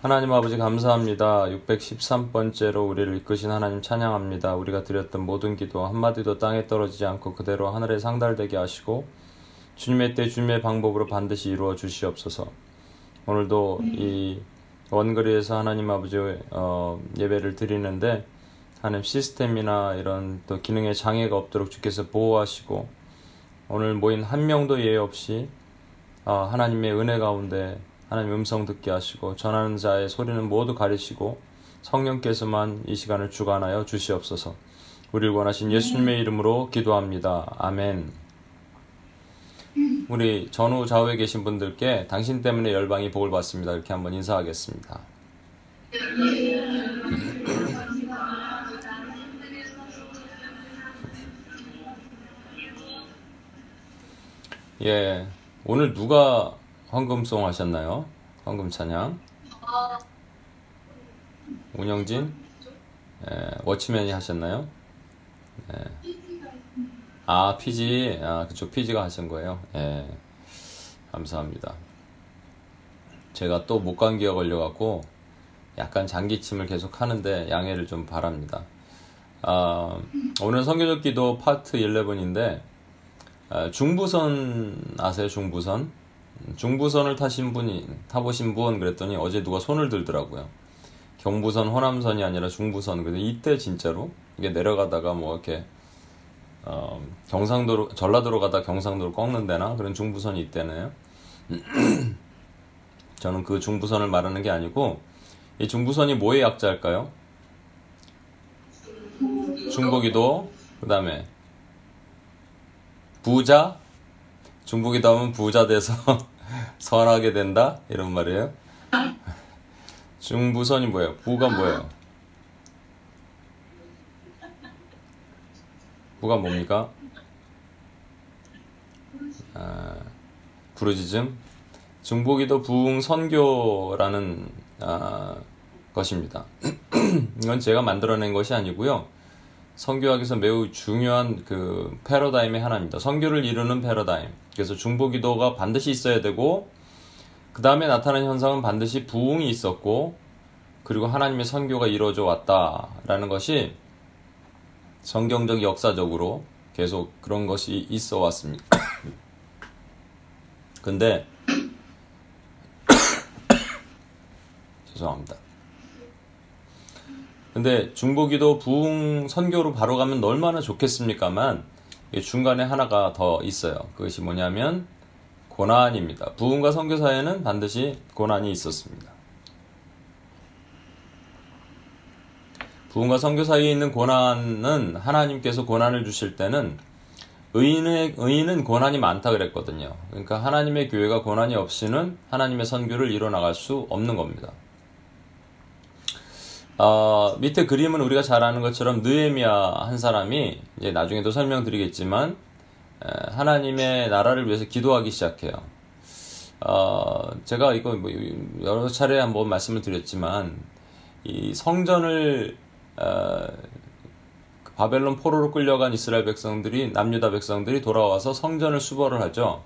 하나님 아버지 감사합니다. 613번째로 우리를 이끄신 하나님 찬양합니다. 우리가 드렸던 모든 기도 한마디도 땅에 떨어지지 않고 그대로 하늘에 상달되게 하시고 주님의 때 주님의 방법으로 반드시 이루어 주시옵소서. 오늘도 이 원거리에서 하나님 아버지 어, 예배를 드리는데 하나님 시스템이나 이런 또 기능에 장애가 없도록 주께서 보호하시고 오늘 모인 한 명도 예외 없이 어, 하나님의 은혜 가운데 하나님 음성 듣게 하시고 전하는 자의 소리는 모두 가리시고 성령께서만 이 시간을 주관하여 주시옵소서. 우리를 원하신 예수님의 이름으로 기도합니다. 아멘. 우리 전후 좌우에 계신 분들께 당신 때문에 열방이 복을 받습니다. 이렇게 한번 인사하겠습니다. 예, 오늘 누가 황금송 하셨나요? 황금 찬양. 운영진, 예, 워치맨이 하셨나요? 예. 아, 피지, 아, 그쪽 피지가 하신 거예요. 예, 감사합니다. 제가 또 목감기가 걸려갖고 약간 장기침을 계속 하는데 양해를 좀 바랍니다. 아, 오늘 성교적 기도 파트 11인데, 아, 중부선 아세요? 중부선? 중부선을 타신 분이 타보신 분 그랬더니 어제 누가 손을 들더라고요. 경부선, 호남선이 아니라 중부선. 근데 이때 진짜로 이게 내려가다가 뭐 이렇게 어, 경상도로 전라도로 가다 경상도로 꺾는 데나 그런 중부선이 있대네요. 저는 그 중부선을 말하는 게 아니고 이 중부선이 뭐의 약자일까요? 중보기도 그다음에 부자 중복이다 하면 부자 돼서 선하게 된다 이런 말이에요. 중부선이 뭐예요? 부가 뭐예요? 부가 뭡니까? 아, 부르짖음 중보기도 부흥 선교라는 아, 것입니다. 이건 제가 만들어낸 것이 아니고요. 선교학에서 매우 중요한 그 패러다임의 하나입니다. 선교를 이루는 패러다임. 그래서 중보기도가 반드시 있어야 되고 그 다음에 나타나는 현상은 반드시 부흥이 있었고 그리고 하나님의 선교가 이루어져 왔다라는 것이 성경적 역사적으로 계속 그런 것이 있어 왔습니다. 근데 죄송합니다. 근데 중보기도 부흥 선교로 바로 가면 얼마나 좋겠습니까만 중간에 하나가 더 있어요. 그것이 뭐냐면 고난입니다. 부흥과 선교 사에는 반드시 고난이 있었습니다. 부흥과 선교 사이에 있는 고난은 하나님께서 고난을 주실 때는 의인의, 의인은 고난이 많다 그랬거든요. 그러니까 하나님의 교회가 고난이 없이는 하나님의 선교를 이뤄나갈 수 없는 겁니다. 어, 밑에 그림은 우리가 잘 아는 것처럼 느에미아 한 사람이 이제 나중에도 설명드리겠지만 에, 하나님의 나라를 위해서 기도하기 시작해요. 어, 제가 이거 뭐 여러 차례 한번 말씀을 드렸지만 이 성전을 어, 바벨론 포로로 끌려간 이스라엘 백성들이 남유다 백성들이 돌아와서 성전을 수보를 하죠.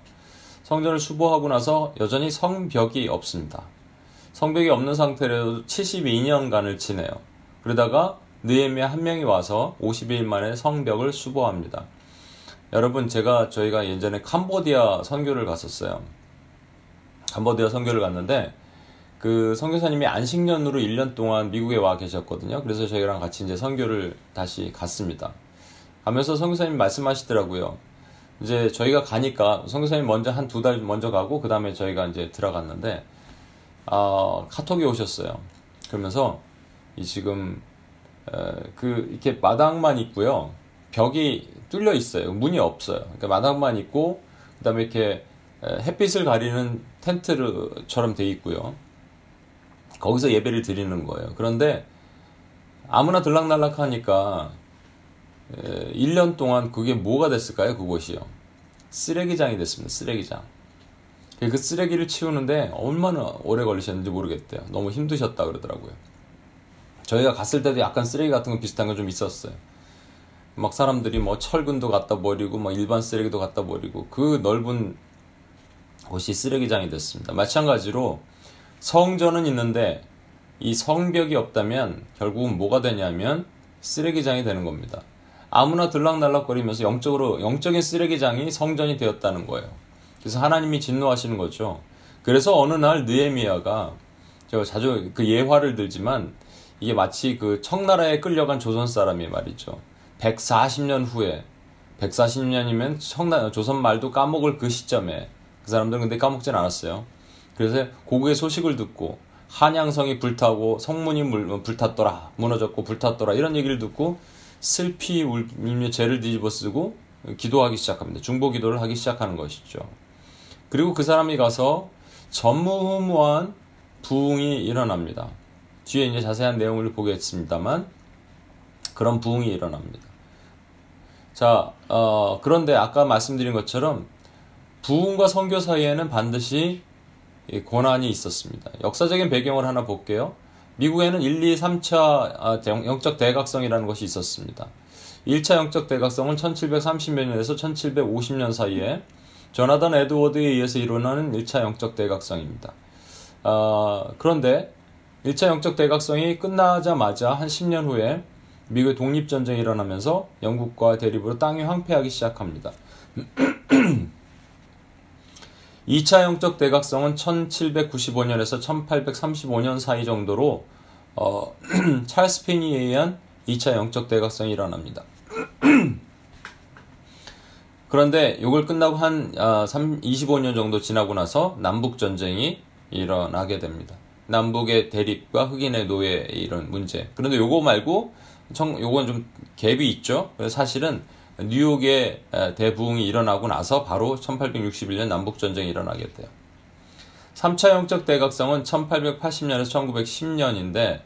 성전을 수보하고 나서 여전히 성벽이 없습니다. 성벽이 없는 상태로 72년간을 지내요. 그러다가 느헤미야 한 명이 와서 50일 만에 성벽을 수보합니다. 여러분 제가 저희가 예전에 캄보디아 선교를 갔었어요. 캄보디아 선교를 갔는데 그 선교사님이 안식년으로 1년 동안 미국에 와 계셨거든요. 그래서 저희랑 같이 이제 선교를 다시 갔습니다. 가면서 선교사님 말씀하시더라고요. 이제 저희가 가니까 선교사님 먼저 한 두 달 먼저 가고 그 다음에 저희가 이제 들어갔는데 어, 카톡이 오셨어요. 그러면서 이 지금 에, 그 이렇게 마당만 있고요. 벽이 뚫려 있어요. 문이 없어요. 그러니까 마당만 있고 그다음에 이렇게 햇빛을 가리는 텐트처럼 돼 있고요. 거기서 예배를 드리는 거예요. 그런데 아무나 들락날락 하니까 1년 동안 그게 뭐가 됐을까요? 그곳이요. 쓰레기장이 됐습니다. 쓰레기장. 그 쓰레기를 치우는데 얼마나 오래 걸리셨는지 모르겠대요. 너무 힘드셨다 그러더라고요. 저희가 갔을 때도 약간 쓰레기 같은 거 비슷한 거좀 있었어요. 막 사람들이 뭐 철근도 갖다 버리고 뭐 일반 쓰레기도 갖다 버리고 그 넓은 곳이 쓰레기장이 됐습니다. 마찬가지로 성전은 있는데 이 성벽이 없다면 결국은 뭐가 되냐면 쓰레기장이 되는 겁니다. 아무나 들락날락거리면서 영적으로 영적인 쓰레기장이 성전이 되었다는 거예요. 그래서 하나님이 진노하시는 거죠. 그래서 어느 날 느에미아가 제가 자주 그 예화를 들지만 이게 마치 그 청나라에 끌려간 조선 사람이 말이죠. 140년 후에 140년이면 청나 조선 말도 까먹을 그 시점에 그 사람들은 근데 까먹진 않았어요. 그래서 고국의 소식을 듣고 한양성이 불타고 성문이 불탔더라 무너졌고 불탔더라 이런 얘기를 듣고 슬피 울며 죄를 뒤집어 쓰고 기도하기 시작합니다. 중보 기도를 하기 시작하는 것이죠. 그리고 그 사람이 가서 전무후무한 부흥이 일어납니다. 뒤에 이제 자세한 내용을 보겠습니다만 그런 부흥이 일어납니다. 자, 어, 그런데 아까 말씀드린 것처럼 부흥과 선교 사이에는 반드시 고난이 있었습니다. 역사적인 배경을 하나 볼게요. 미국에는 1, 2, 3차 영적 대각성이라는 것이 있었습니다. 1차 영적 대각성은 1730몇 년에서 1750년 사이에 조나단 에드워드에 의해서 일어나는 1차 영적 대각성입니다. 어, 그런데 1차 영적 대각성이 끝나자마자 한 10년 후에 미국의 독립전쟁이 일어나면서 영국과 대립으로 땅이 황폐하기 시작합니다. 2차 영적 대각성은 1795년에서 1835년 사이 정도로 어, 찰스 페니에 의한 2차 영적 대각성이 일어납니다. 그런데 이걸 끝나고 한 25년 아, 정도 지나고 나서 남북 전쟁이 일어나게 됩니다. 남북의 대립과 흑인의 노예 이런 문제. 그런데 요거 말고 요건 좀 갭이 있죠. 사실은 뉴욕의 대부흥이 일어나고 나서 바로 1861년 남북 전쟁이 일어나게 돼요. 3차 영적 대각성은 1880년에서 1910년인데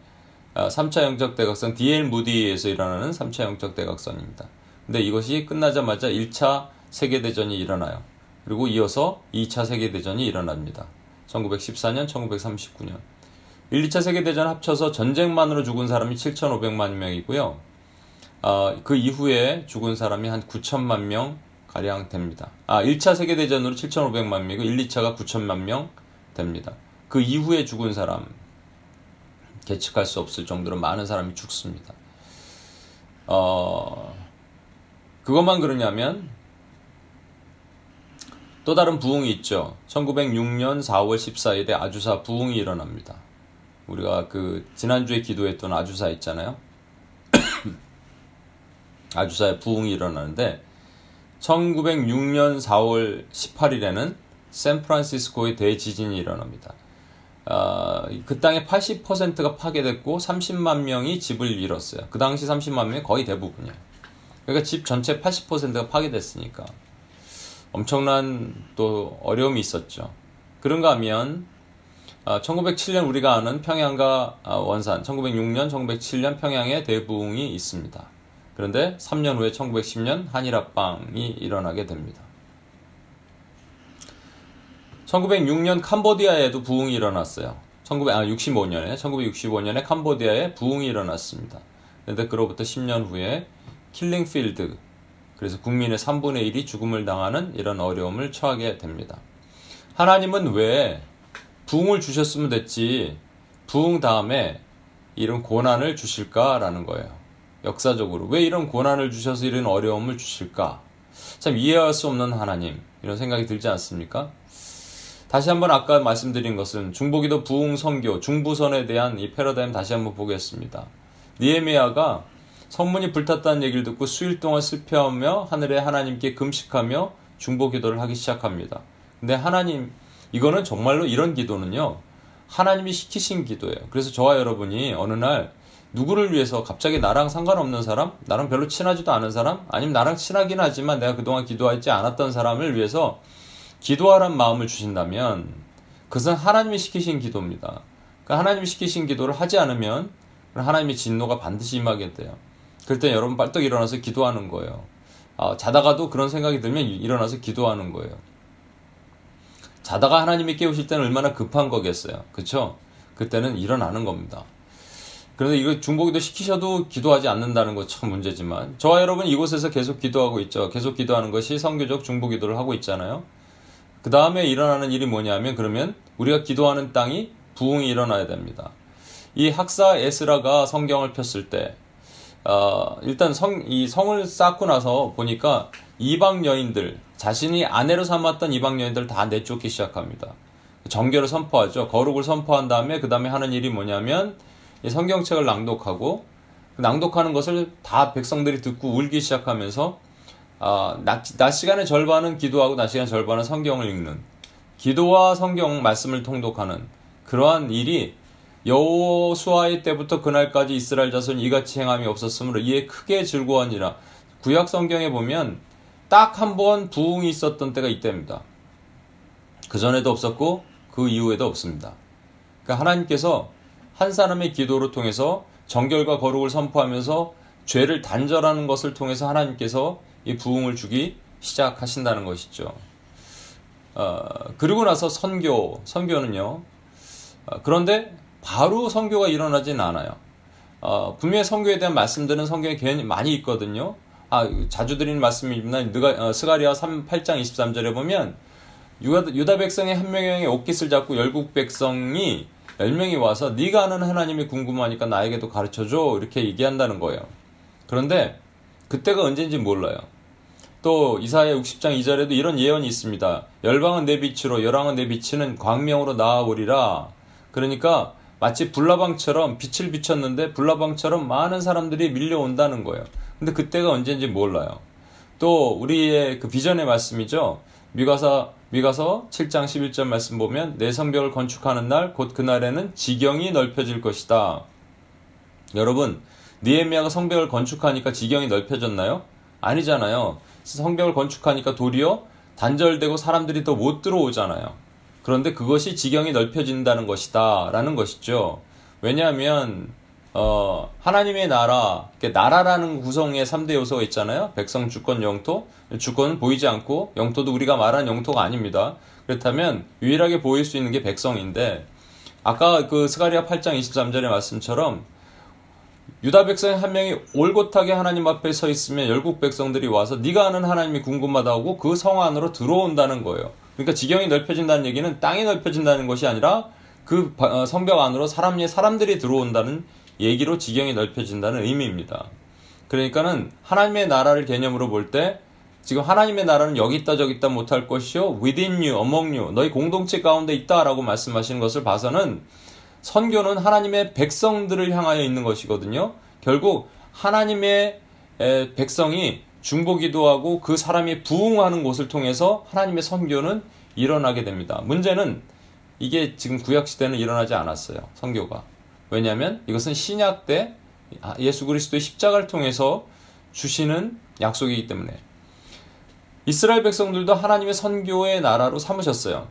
3차 영적 대각성 D.L. 무디에서 일어나는 3차 영적 대각성입니다. 근데 이것이 끝나자마자 1차 세계대전이 일어나요. 그리고 이어서 2차 세계대전이 일어납니다. 1914년, 1939년. 1, 2차 세계대전 합쳐서 전쟁만으로 죽은 사람이 7,500만 명이고요. 어, 그 이후에 죽은 사람이 한 9천만 명 가량 됩니다. 아, 1차 세계대전으로 7,500만 명이고 1, 2차가 9천만 명 됩니다. 그 이후에 죽은 사람 계측할 수 없을 정도로 많은 사람이 죽습니다. 어, 그것만 그러냐면 또 다른 부흥이 있죠. 1906년 4월 14일에 아주사 부흥이 일어납니다. 우리가 그 지난주에 기도했던 아주사 있잖아요. 아주사의 부흥이 일어나는데 1906년 4월 18일에는 샌프란시스코의 대지진이 일어납니다. 어, 그 땅의 80%가 파괴됐고 30만 명이 집을 잃었어요. 그 당시 30만 명이 거의 대부분이에요. 그러니까 집 전체 80%가 파괴됐으니까 엄청난 또 어려움이 있었죠. 그런가 하면 1907년 어, 우리가 아는 평양과 어, 원산, 1906년, 1907년 평양에 대부흥이 있습니다. 그런데 3년 후에 1910년 한일합방이 일어나게 됩니다. 1906년 캄보디아에도 부흥이 일어났어요. 1965년에 1965년에 캄보디아에 부흥이 일어났습니다. 그런데 그로부터 10년 후에 킬링필드 그래서 국민의 3분의 1이 죽음을 당하는 이런 어려움을 처하게 됩니다. 하나님은 왜 부흥을 주셨으면 됐지 부흥 다음에 이런 고난을 주실까라는 거예요. 역사적으로 왜 이런 고난을 주셔서 이런 어려움을 주실까? 참 이해할 수 없는 하나님 이런 생각이 들지 않습니까? 다시 한번 아까 말씀드린 것은 중보기도 부흥 선교 중부선에 대한 이 패러다임 다시 한번 보겠습니다. 니에미아가 성문이 불탔다는 얘기를 듣고 수일 동안 슬퍼하며 하늘에 하나님께 금식하며 중보 기도를 하기 시작합니다. 근데 하나님 이거는 정말로 이런 기도는요 하나님이 시키신 기도예요. 그래서 저와 여러분이 어느 날 누구를 위해서 갑자기 나랑 상관없는 사람, 나랑 별로 친하지도 않은 사람, 아니면 나랑 친하긴 하지만 내가 그동안 기도하지 않았던 사람을 위해서 기도하란 마음을 주신다면 그것은 하나님이 시키신 기도입니다. 그 하나님이 시키신 기도를 하지 않으면 하나님의 진노가 반드시 임하게 돼요. 그럴 때 여러분 빨떡 일어나서 기도하는 거예요. 아, 자다가도 그런 생각이 들면 일어나서 기도하는 거예요. 자다가 하나님이 깨우실 때는 얼마나 급한 거겠어요. 그쵸? 그때는 일어나는 겁니다. 그런데 이거 중보기도 시키셔도 기도하지 않는다는 거 참 문제지만 저와 여러분 이곳에서 계속 기도하고 있죠. 계속 기도하는 것이 성교적 중보기도를 하고 있잖아요. 그 다음에 일어나는 일이 뭐냐면 그러면 우리가 기도하는 땅이 부흥이 일어나야 됩니다. 이 학사 에스라가 성경을 폈을 때 어, 일단 성, 이 성을 쌓고 나서 보니까 이방 여인들 자신이 아내로 삼았던 이방 여인들 다 내쫓기 시작합니다. 정결을 선포하죠. 거룩을 선포한 다음에 그 다음에 하는 일이 뭐냐면 성경책을 낭독하고 낭독하는 것을 다 백성들이 듣고 울기 시작하면서 아, 낮, 낮 시간의 절반은 기도하고 낮 시간 절반은 성경을 읽는 기도와 성경 말씀을 통독하는 그러한 일이 여호수아의 때부터 그날까지 이스라엘 자손 이같이 행함이 없었으므로 이에 크게 즐거워하니라. 구약 성경에 보면 딱 한 번 부흥이 있었던 때가 이때입니다. 그 전에도 없었고 그 이후에도 없습니다. 그러니까 하나님께서 한 사람의 기도를 통해서 정결과 거룩을 선포하면서 죄를 단절하는 것을 통해서 하나님께서 이 부흥을 주기 시작하신다는 것이죠. 어, 그리고 나서 선교, 선교는요. 어, 그런데 바로 선교가 일어나진 않아요. 어, 분명히 선교에 대한 말씀들은 성경에 괜히 많이 있거든요. 아, 자주 드리는 말씀이지만 어, 스가리아 3, 8장 23절에 보면 유다, 유다 백성의 한 명의 옷깃을 잡고 열국 백성이 10명이 와서 네가 아는 하나님이 궁금하니까 나에게도 가르쳐줘 이렇게 얘기한다는 거예요. 그런데 그때가 언제인지 몰라요. 또 이사야 60장 2절에도 이런 예언이 있습니다. 열방은 내 빛으로 열왕은 내 빛이는 광명으로 나아오리라. 그러니까 마치 불나방처럼 빛을 비췄는데 불나방처럼 많은 사람들이 밀려온다는 거예요. 근데 그때가 언제인지 몰라요. 또 우리의 그 비전의 말씀이죠. 미가서 미가서 7장 11절 말씀 보면 내 성벽을 건축하는 날 곧 그날에는 지경이 넓혀질 것이다. 여러분, 니에미아가 성벽을 건축하니까 지경이 넓혀졌나요? 아니잖아요. 성벽을 건축하니까 도리어 단절되고 사람들이 더 못 들어오잖아요. 그런데 그것이 지경이 넓혀진다는 것이다. 라는 것이죠. 왜냐하면, 어, 하나님의 나라, 나라라는 구성의 3대 요소가 있잖아요. 백성, 주권, 영토. 주권은 보이지 않고, 영토도 우리가 말한 영토가 아닙니다. 그렇다면, 유일하게 보일 수 있는 게 백성인데, 아까 그 스가리아 8장 23절의 말씀처럼, 유다 백성 한 명이 올곧하게 하나님 앞에 서 있으면 열국 백성들이 와서 네가 아는 하나님이 궁금하다고 그 성 안으로 들어온다는 거예요. 그러니까 지경이 넓혀진다는 얘기는 땅이 넓혀진다는 것이 아니라 그 어, 성벽 안으로 사람의 사람들이 들어온다는 얘기로 지경이 넓혀진다는 의미입니다. 그러니까는 하나님의 나라를 개념으로 볼 때 지금 하나님의 나라는 여기 있다 저기 있다 못할 것이요 within you, among you 너희 공동체 가운데 있다라고 말씀하시는 것을 봐서는 선교는 하나님의 백성들을 향하여 있는 것이거든요. 결국 하나님의 백성이 중보기도하고 그 사람이 부흥하는 곳을 통해서 하나님의 선교는 일어나게 됩니다. 문제는 이게 지금 구약 시대는 일어나지 않았어요. 선교가. 왜냐하면 이것은 신약 때 예수 그리스도의 십자가를 통해서 주시는 약속이기 때문에 이스라엘 백성들도 하나님의 선교의 나라로 삼으셨어요.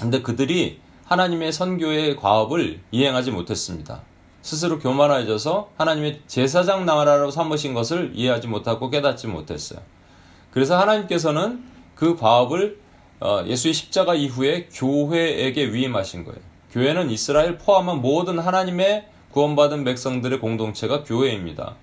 근데 그들이 하나님의 선교의 과업을 이행하지 못했습니다. 스스로 교만해져서 하나님의 제사장 나라로 삼으신 것을 이해하지 못하고 깨닫지 못했어요. 그래서 하나님께서는 그 과업을 어, 예수의 십자가 이후에 교회에게 위임하신 거예요. 교회는 이스라엘 포함한 모든 하나님의 구원받은 백성들의 공동체가 교회입니다.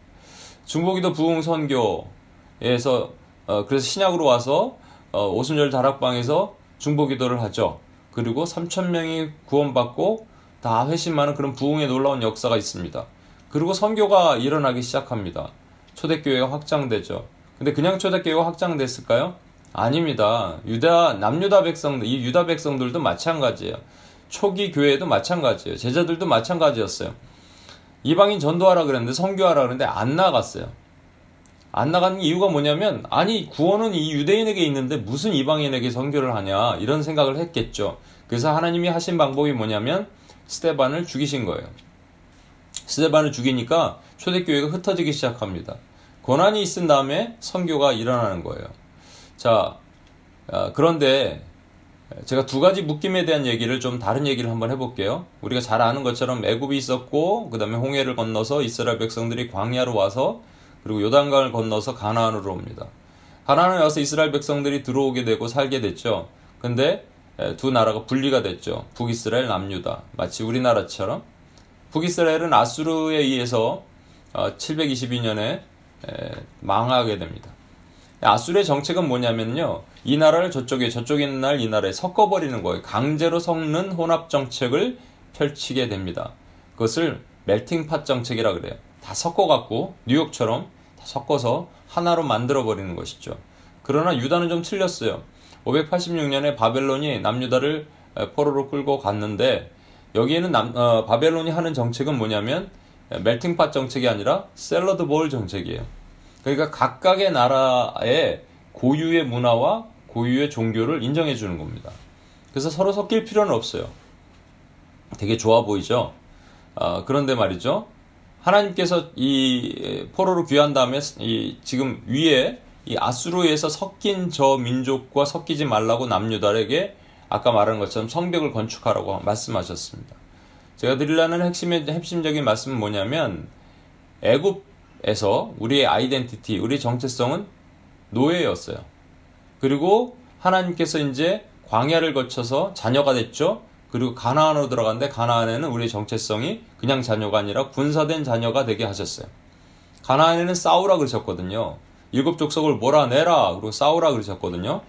중보기도 부흥 선교에서 어, 그래서 신약으로 와서 어, 오순절 다락방에서 중보기도를 하죠. 그리고 3천 명이 구원받고 다 회심하는 그런 부흥에 놀라운 역사가 있습니다. 그리고 선교가 일어나기 시작합니다. 초대교회가 확장되죠. 근데 그냥 초대교회가 확장됐을까요? 아닙니다. 유다 남유다 백성들 이 유다 백성들도 마찬가지예요. 초기 교회도 마찬가지예요. 제자들도 마찬가지였어요. 이방인 전도하라 그랬는데 선교하라 그랬는데 안 나갔어요. 안 나가는 이유가 뭐냐면 아니 구원은 이 유대인에게 있는데 무슨 이방인에게 선교를 하냐 이런 생각을 했겠죠. 그래서 하나님이 하신 방법이 뭐냐면 스테반을 죽이신 거예요. 스테반을 죽이니까 초대교회가 흩어지기 시작합니다. 고난이 있은 다음에 선교가 일어나는 거예요. 자, 아, 그런데 제가 두 가지 묶임에 대한 얘기를 좀 다른 얘기를 한번 해볼게요. 우리가 잘 아는 것처럼 애굽이 있었고 그 다음에 홍해를 건너서 이스라엘 백성들이 광야로 와서 그리고 요단강을 건너서 가나안으로 옵니다. 가나안에 와서 이스라엘 백성들이 들어오게 되고 살게 됐죠. 근데 두 나라가 분리가 됐죠. 북이스라엘, 남유다. 마치 우리나라처럼. 북이스라엘은 아수르에 의해서 722년에 어, 망하게 됩니다. 아수르의 정책은 뭐냐면요. 이 나라를 저쪽에, 저쪽에 있는 날 이 나라에 섞어버리는 거예요. 강제로 섞는 혼합 정책을 펼치게 됩니다. 그것을 멜팅팟 정책이라 그래요. 다 섞어갖고 뉴욕처럼 다 섞어서 하나로 만들어버리는 것이죠. 그러나 유다는 좀 틀렸어요. 586년에 바벨론이 남유다를 포로로 끌고 갔는데 여기에는 남, 어, 바벨론이 하는 정책은 뭐냐면 멜팅팟 정책이 아니라 샐러드 볼 정책이에요. 그러니까 각각의 나라의 고유의 문화와 고유의 종교를 인정해 주는 겁니다. 그래서 서로 섞일 필요는 없어요. 되게 좋아 보이죠? 어, 그런데 말이죠. 하나님께서 이 포로로 귀한 다음에 이 지금 위에 이 아수르에서 섞인 저 민족과 섞이지 말라고 남유다에게 아까 말한 것처럼 성벽을 건축하라고 말씀하셨습니다. 제가 드리려는 핵심의 핵심적인 말씀은 뭐냐면 애굽에서 우리의 아이덴티티, 우리 정체성은 노예였어요. 그리고 하나님께서 이제 광야를 거쳐서 자녀가 됐죠. 그리고 가나안으로 들어갔는데 가나안에는 우리의 정체성이 그냥 자녀가 아니라 군사된 자녀가 되게 하셨어요. 가나안에는 싸우라 그러셨거든요. 일곱 족속을 몰아내라 그리고 싸우라 그러셨거든요.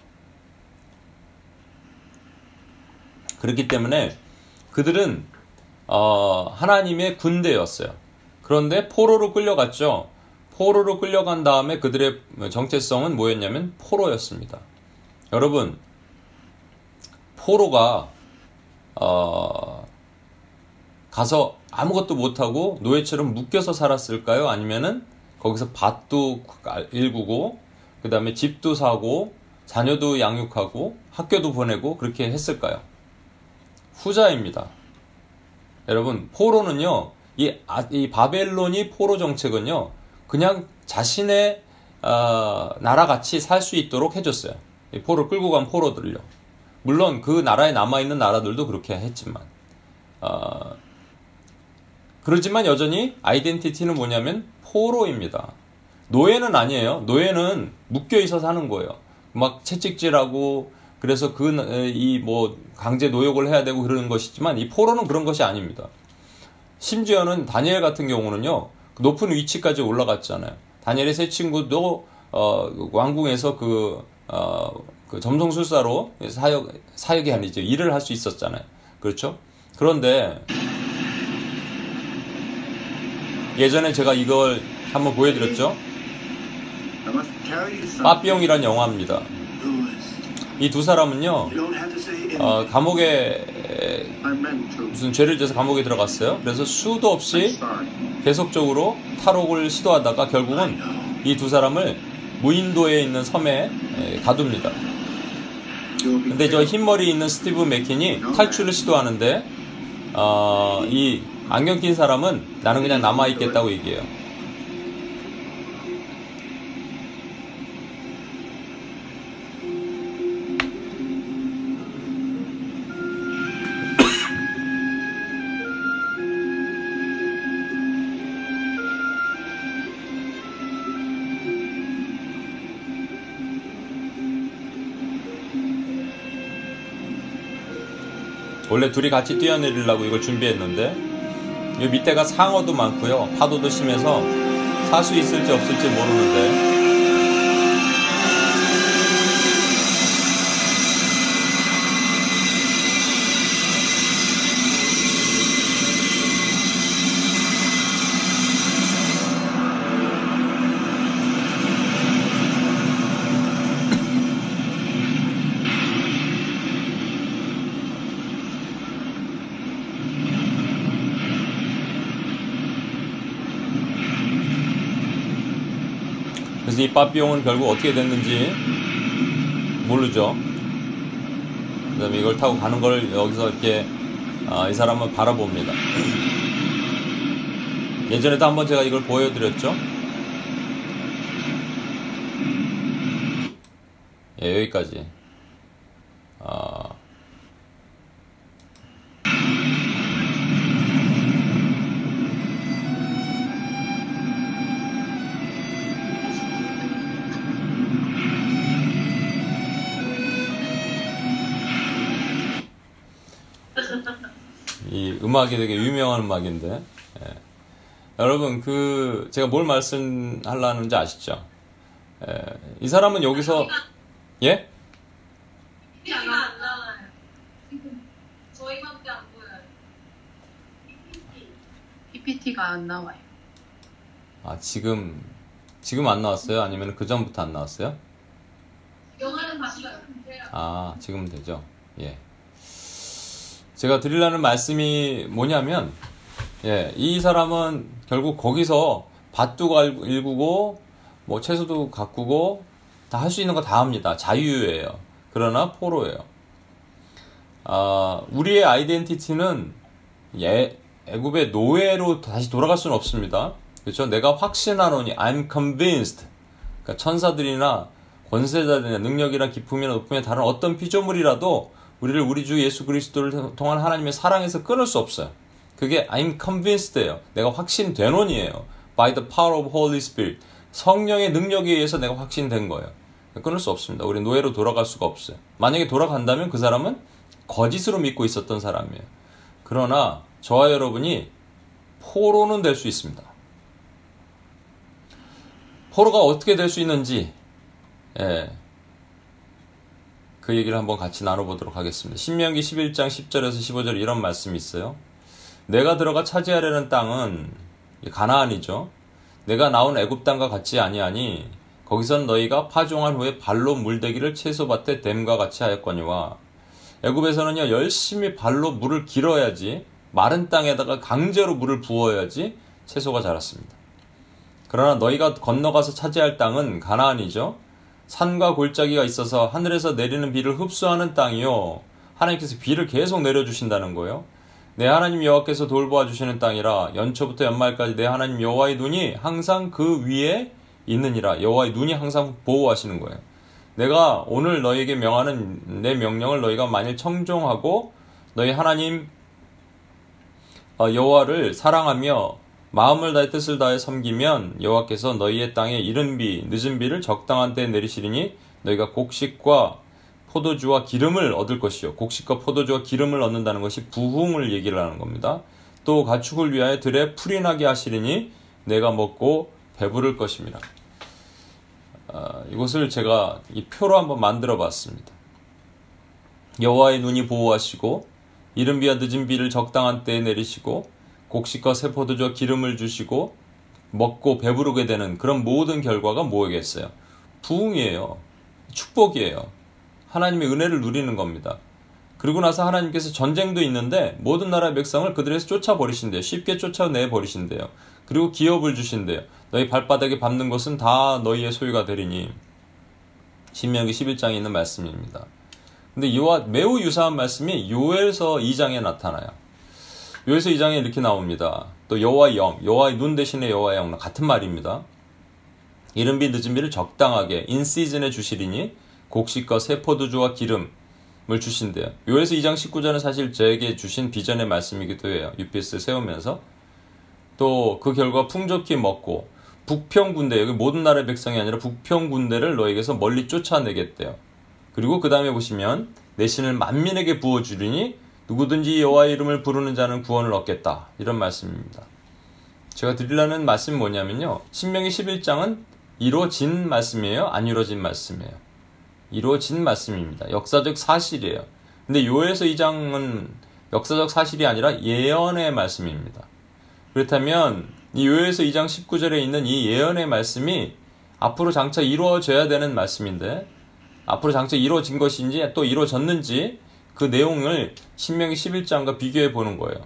그렇기 때문에 그들은 어, 하나님의 군대였어요. 그런데 포로로 끌려갔죠. 포로로 끌려간 다음에 그들의 정체성은 뭐였냐면 포로였습니다. 여러분, 포로가 어, 가서 아무것도 못하고 노예처럼 묶여서 살았을까요? 아니면은 거기서 밭도 일구고 그 다음에 집도 사고 자녀도 양육하고 학교도 보내고 그렇게 했을까요? 후자입니다. 여러분 포로는요 이, 아, 이 바벨론이 포로 정책은요 그냥 자신의 어, 나라 같이 살 수 있도록 해줬어요. 이 포로 끌고 간 포로들을요. 물론 그 나라에 남아 있는 나라들도 그렇게 했지만 어, 그러지만 여전히 아이덴티티는 뭐냐면 포로입니다. 노예는 아니에요. 노예는 묶여 있어 사는 거예요. 막 채찍질하고 그래서 그 이 뭐 강제 노역을 해야 되고 그러는 것이지만 이 포로는 그런 것이 아닙니다. 심지어는 다니엘 같은 경우는요 높은 위치까지 올라갔잖아요. 다니엘의 세 친구도 어, 왕궁에서 그, 어, 그 점성술사로 사역 사역이 아니죠 일을 할 수 있었잖아요. 그렇죠? 그런데 예전에 제가 이걸 한번 보여드렸죠. 빠삐용이란 영화입니다. 이 두 사람은요, 어, 감옥에 무슨 죄를 져서 감옥에 들어갔어요. 그래서 수도 없이 계속적으로 탈옥을 시도하다가 결국은 이 두 사람을 무인도에 있는 섬에 가둡니다. 근데 저 흰머리 있는 스티브 맥킨이 탈출을 시도하는데 어, 이 안경 낀 사람은 나는 그냥 남아 있겠다고 얘기해요. 원래 둘이 같이 뛰어내리려고 이걸 준비했는데 이 밑에가 상어도 많고요. 파도도 심해서 살 수 있을지 없을지 모르는데 이 빠삐용은 결국 어떻게 됐는지 모르죠. 그 다음에 이걸 타고 가는 걸 여기서 이렇게 아, 이 사람은 바라봅니다. 예전에도 한번 제가 이걸 보여드렸죠. 예, 여기까지. 음악이 되게 유명한 음악인데 예. 여러분 그 제가 뭘 말씀하려는지 아시죠? 예. 이 사람은 여기서 예? PPT가 안 나와요. 아, 지금, 지금 안 나왔어요? 아니면 그 전부터 안 나왔어요? 영화는 봤어요. 아, 지금 되죠? 예. 제가 드리려는 말씀이 뭐냐면, 예, 이 사람은 결국 거기서 밭도 갈- 일구고, 뭐 채소도 가꾸고, 다 할 수 있는 거 다 합니다. 자유예요. 그러나 포로예요. 아, 우리의 아이덴티티는 예, 애굽의 노예로 다시 돌아갈 수는 없습니다. 그렇죠? 내가 확신하노니 I'm convinced. 그러니까 천사들이나 권세자들이나 능력이나 기품이나 높음에 다른 어떤 피조물이라도 우리를 우리 주 예수 그리스도를 통한 하나님의 사랑에서 끊을 수 없어요. 그게 I'm convinced예요. 내가 확신되노니예요. By the power of Holy Spirit. 성령의 능력에 의해서 내가 확신된 거예요. 끊을 수 없습니다. 우리 노예로 돌아갈 수가 없어요. 만약에 돌아간다면 그 사람은 거짓으로 믿고 있었던 사람이에요. 그러나 저와 여러분이 포로는 될 수 있습니다. 포로가 어떻게 될 수 있는지 예, 그 얘기를 한번 같이 나눠보도록 하겠습니다. 신명기 11장 10절에서 15절 이런 말씀이 있어요. 내가 들어가 차지하려는 땅은 가나안이죠. 내가 나온 애굽 땅과 같지 아니하니 거기선 너희가 파종한 후에 발로 물대기를 채소밭에 댐과 같이 하였거니와 애굽에서는요 열심히 발로 물을 길어야지 마른 땅에다가 강제로 물을 부어야지 채소가 자랐습니다. 그러나 너희가 건너가서 차지할 땅은 가나안이죠. 산과 골짜기가 있어서 하늘에서 내리는 비를 흡수하는 땅이요. 하나님께서 비를 계속 내려주신다는 거예요. 내 하나님 여호와께서 돌보아 주시는 땅이라 연초부터 연말까지 내 하나님 여호와의 눈이 항상 그 위에 있느니라. 여호와의 눈이 항상 보호하시는 거예요. 내가 오늘 너희에게 명하는 내 명령을 너희가 만일 청종하고 너희 하나님 어, 여호와를 사랑하며 마음을 다해 뜻을 다해 섬기면 여호와께서 너희의 땅에 이른 비 늦은 비를 적당한 때에 내리시리니 너희가 곡식과 포도주와 기름을 얻을 것이요 곡식과 포도주와 기름을 얻는다는 것이 부흥을 얘기를 하는 겁니다. 또 가축을 위하여 들에 풀이 나게 하시리니 내가 먹고 배부를 것입니다. 아, 이것을 제가 이 표로 한번 만들어 봤습니다. 여호와의 눈이 보호하시고 이른 비와 늦은 비를 적당한 때에 내리시고 곡식과 세포도주와 기름을 주시고 먹고 배부르게 되는 그런 모든 결과가 뭐겠어요? 부흥이에요. 축복이에요. 하나님의 은혜를 누리는 겁니다. 그리고 나서 하나님께서 전쟁도 있는데 모든 나라의 백성을 그들에서 쫓아버리신대요. 쉽게 쫓아내버리신대요. 그리고 기업을 주신대요. 너희 발바닥에 밟는 것은 다 너희의 소유가 되리니. 신명기 11장에 있는 말씀입니다. 근데 이와 매우 유사한 말씀이 요엘서 2장에 나타나요. 요엘서 2장에 이렇게 나옵니다. 또 여호와의 영, 여호와의 눈 대신에 여호와의 영 같은 말입니다. 이른 비 늦은 비를 적당하게 인 시즌에 주시리니 곡식과 세포도주와 기름을 주신대요. 요엘서 2장 19절은 사실 저에게 주신 비전의 말씀이기도 해요. UPS 세우면서 또 그 결과 풍족히 먹고 북평 군대 여기 모든 나라의 백성이 아니라 북평 군대를 너에게서 멀리 쫓아내겠대요. 그리고 그 다음에 보시면 내 신을 만민에게 부어주리니 누구든지 여호와의 이름을 부르는 자는 구원을 얻겠다. 이런 말씀입니다. 제가 드리려는 말씀이 뭐냐면요. 신명기 11장은 이루어진 말씀이에요? 안 이루어진 말씀이에요? 이루어진 말씀입니다. 역사적 사실이에요. 근데 요에서 2장은 역사적 사실이 아니라 예언의 말씀입니다. 그렇다면 이 요에서 2장 19절에 있는 이 예언의 말씀이 앞으로 장차 이루어져야 되는 말씀인데 앞으로 장차 이루어진 것인지 또 이루어졌는지 그 내용을 신명기 11장과 비교해 보는 거예요.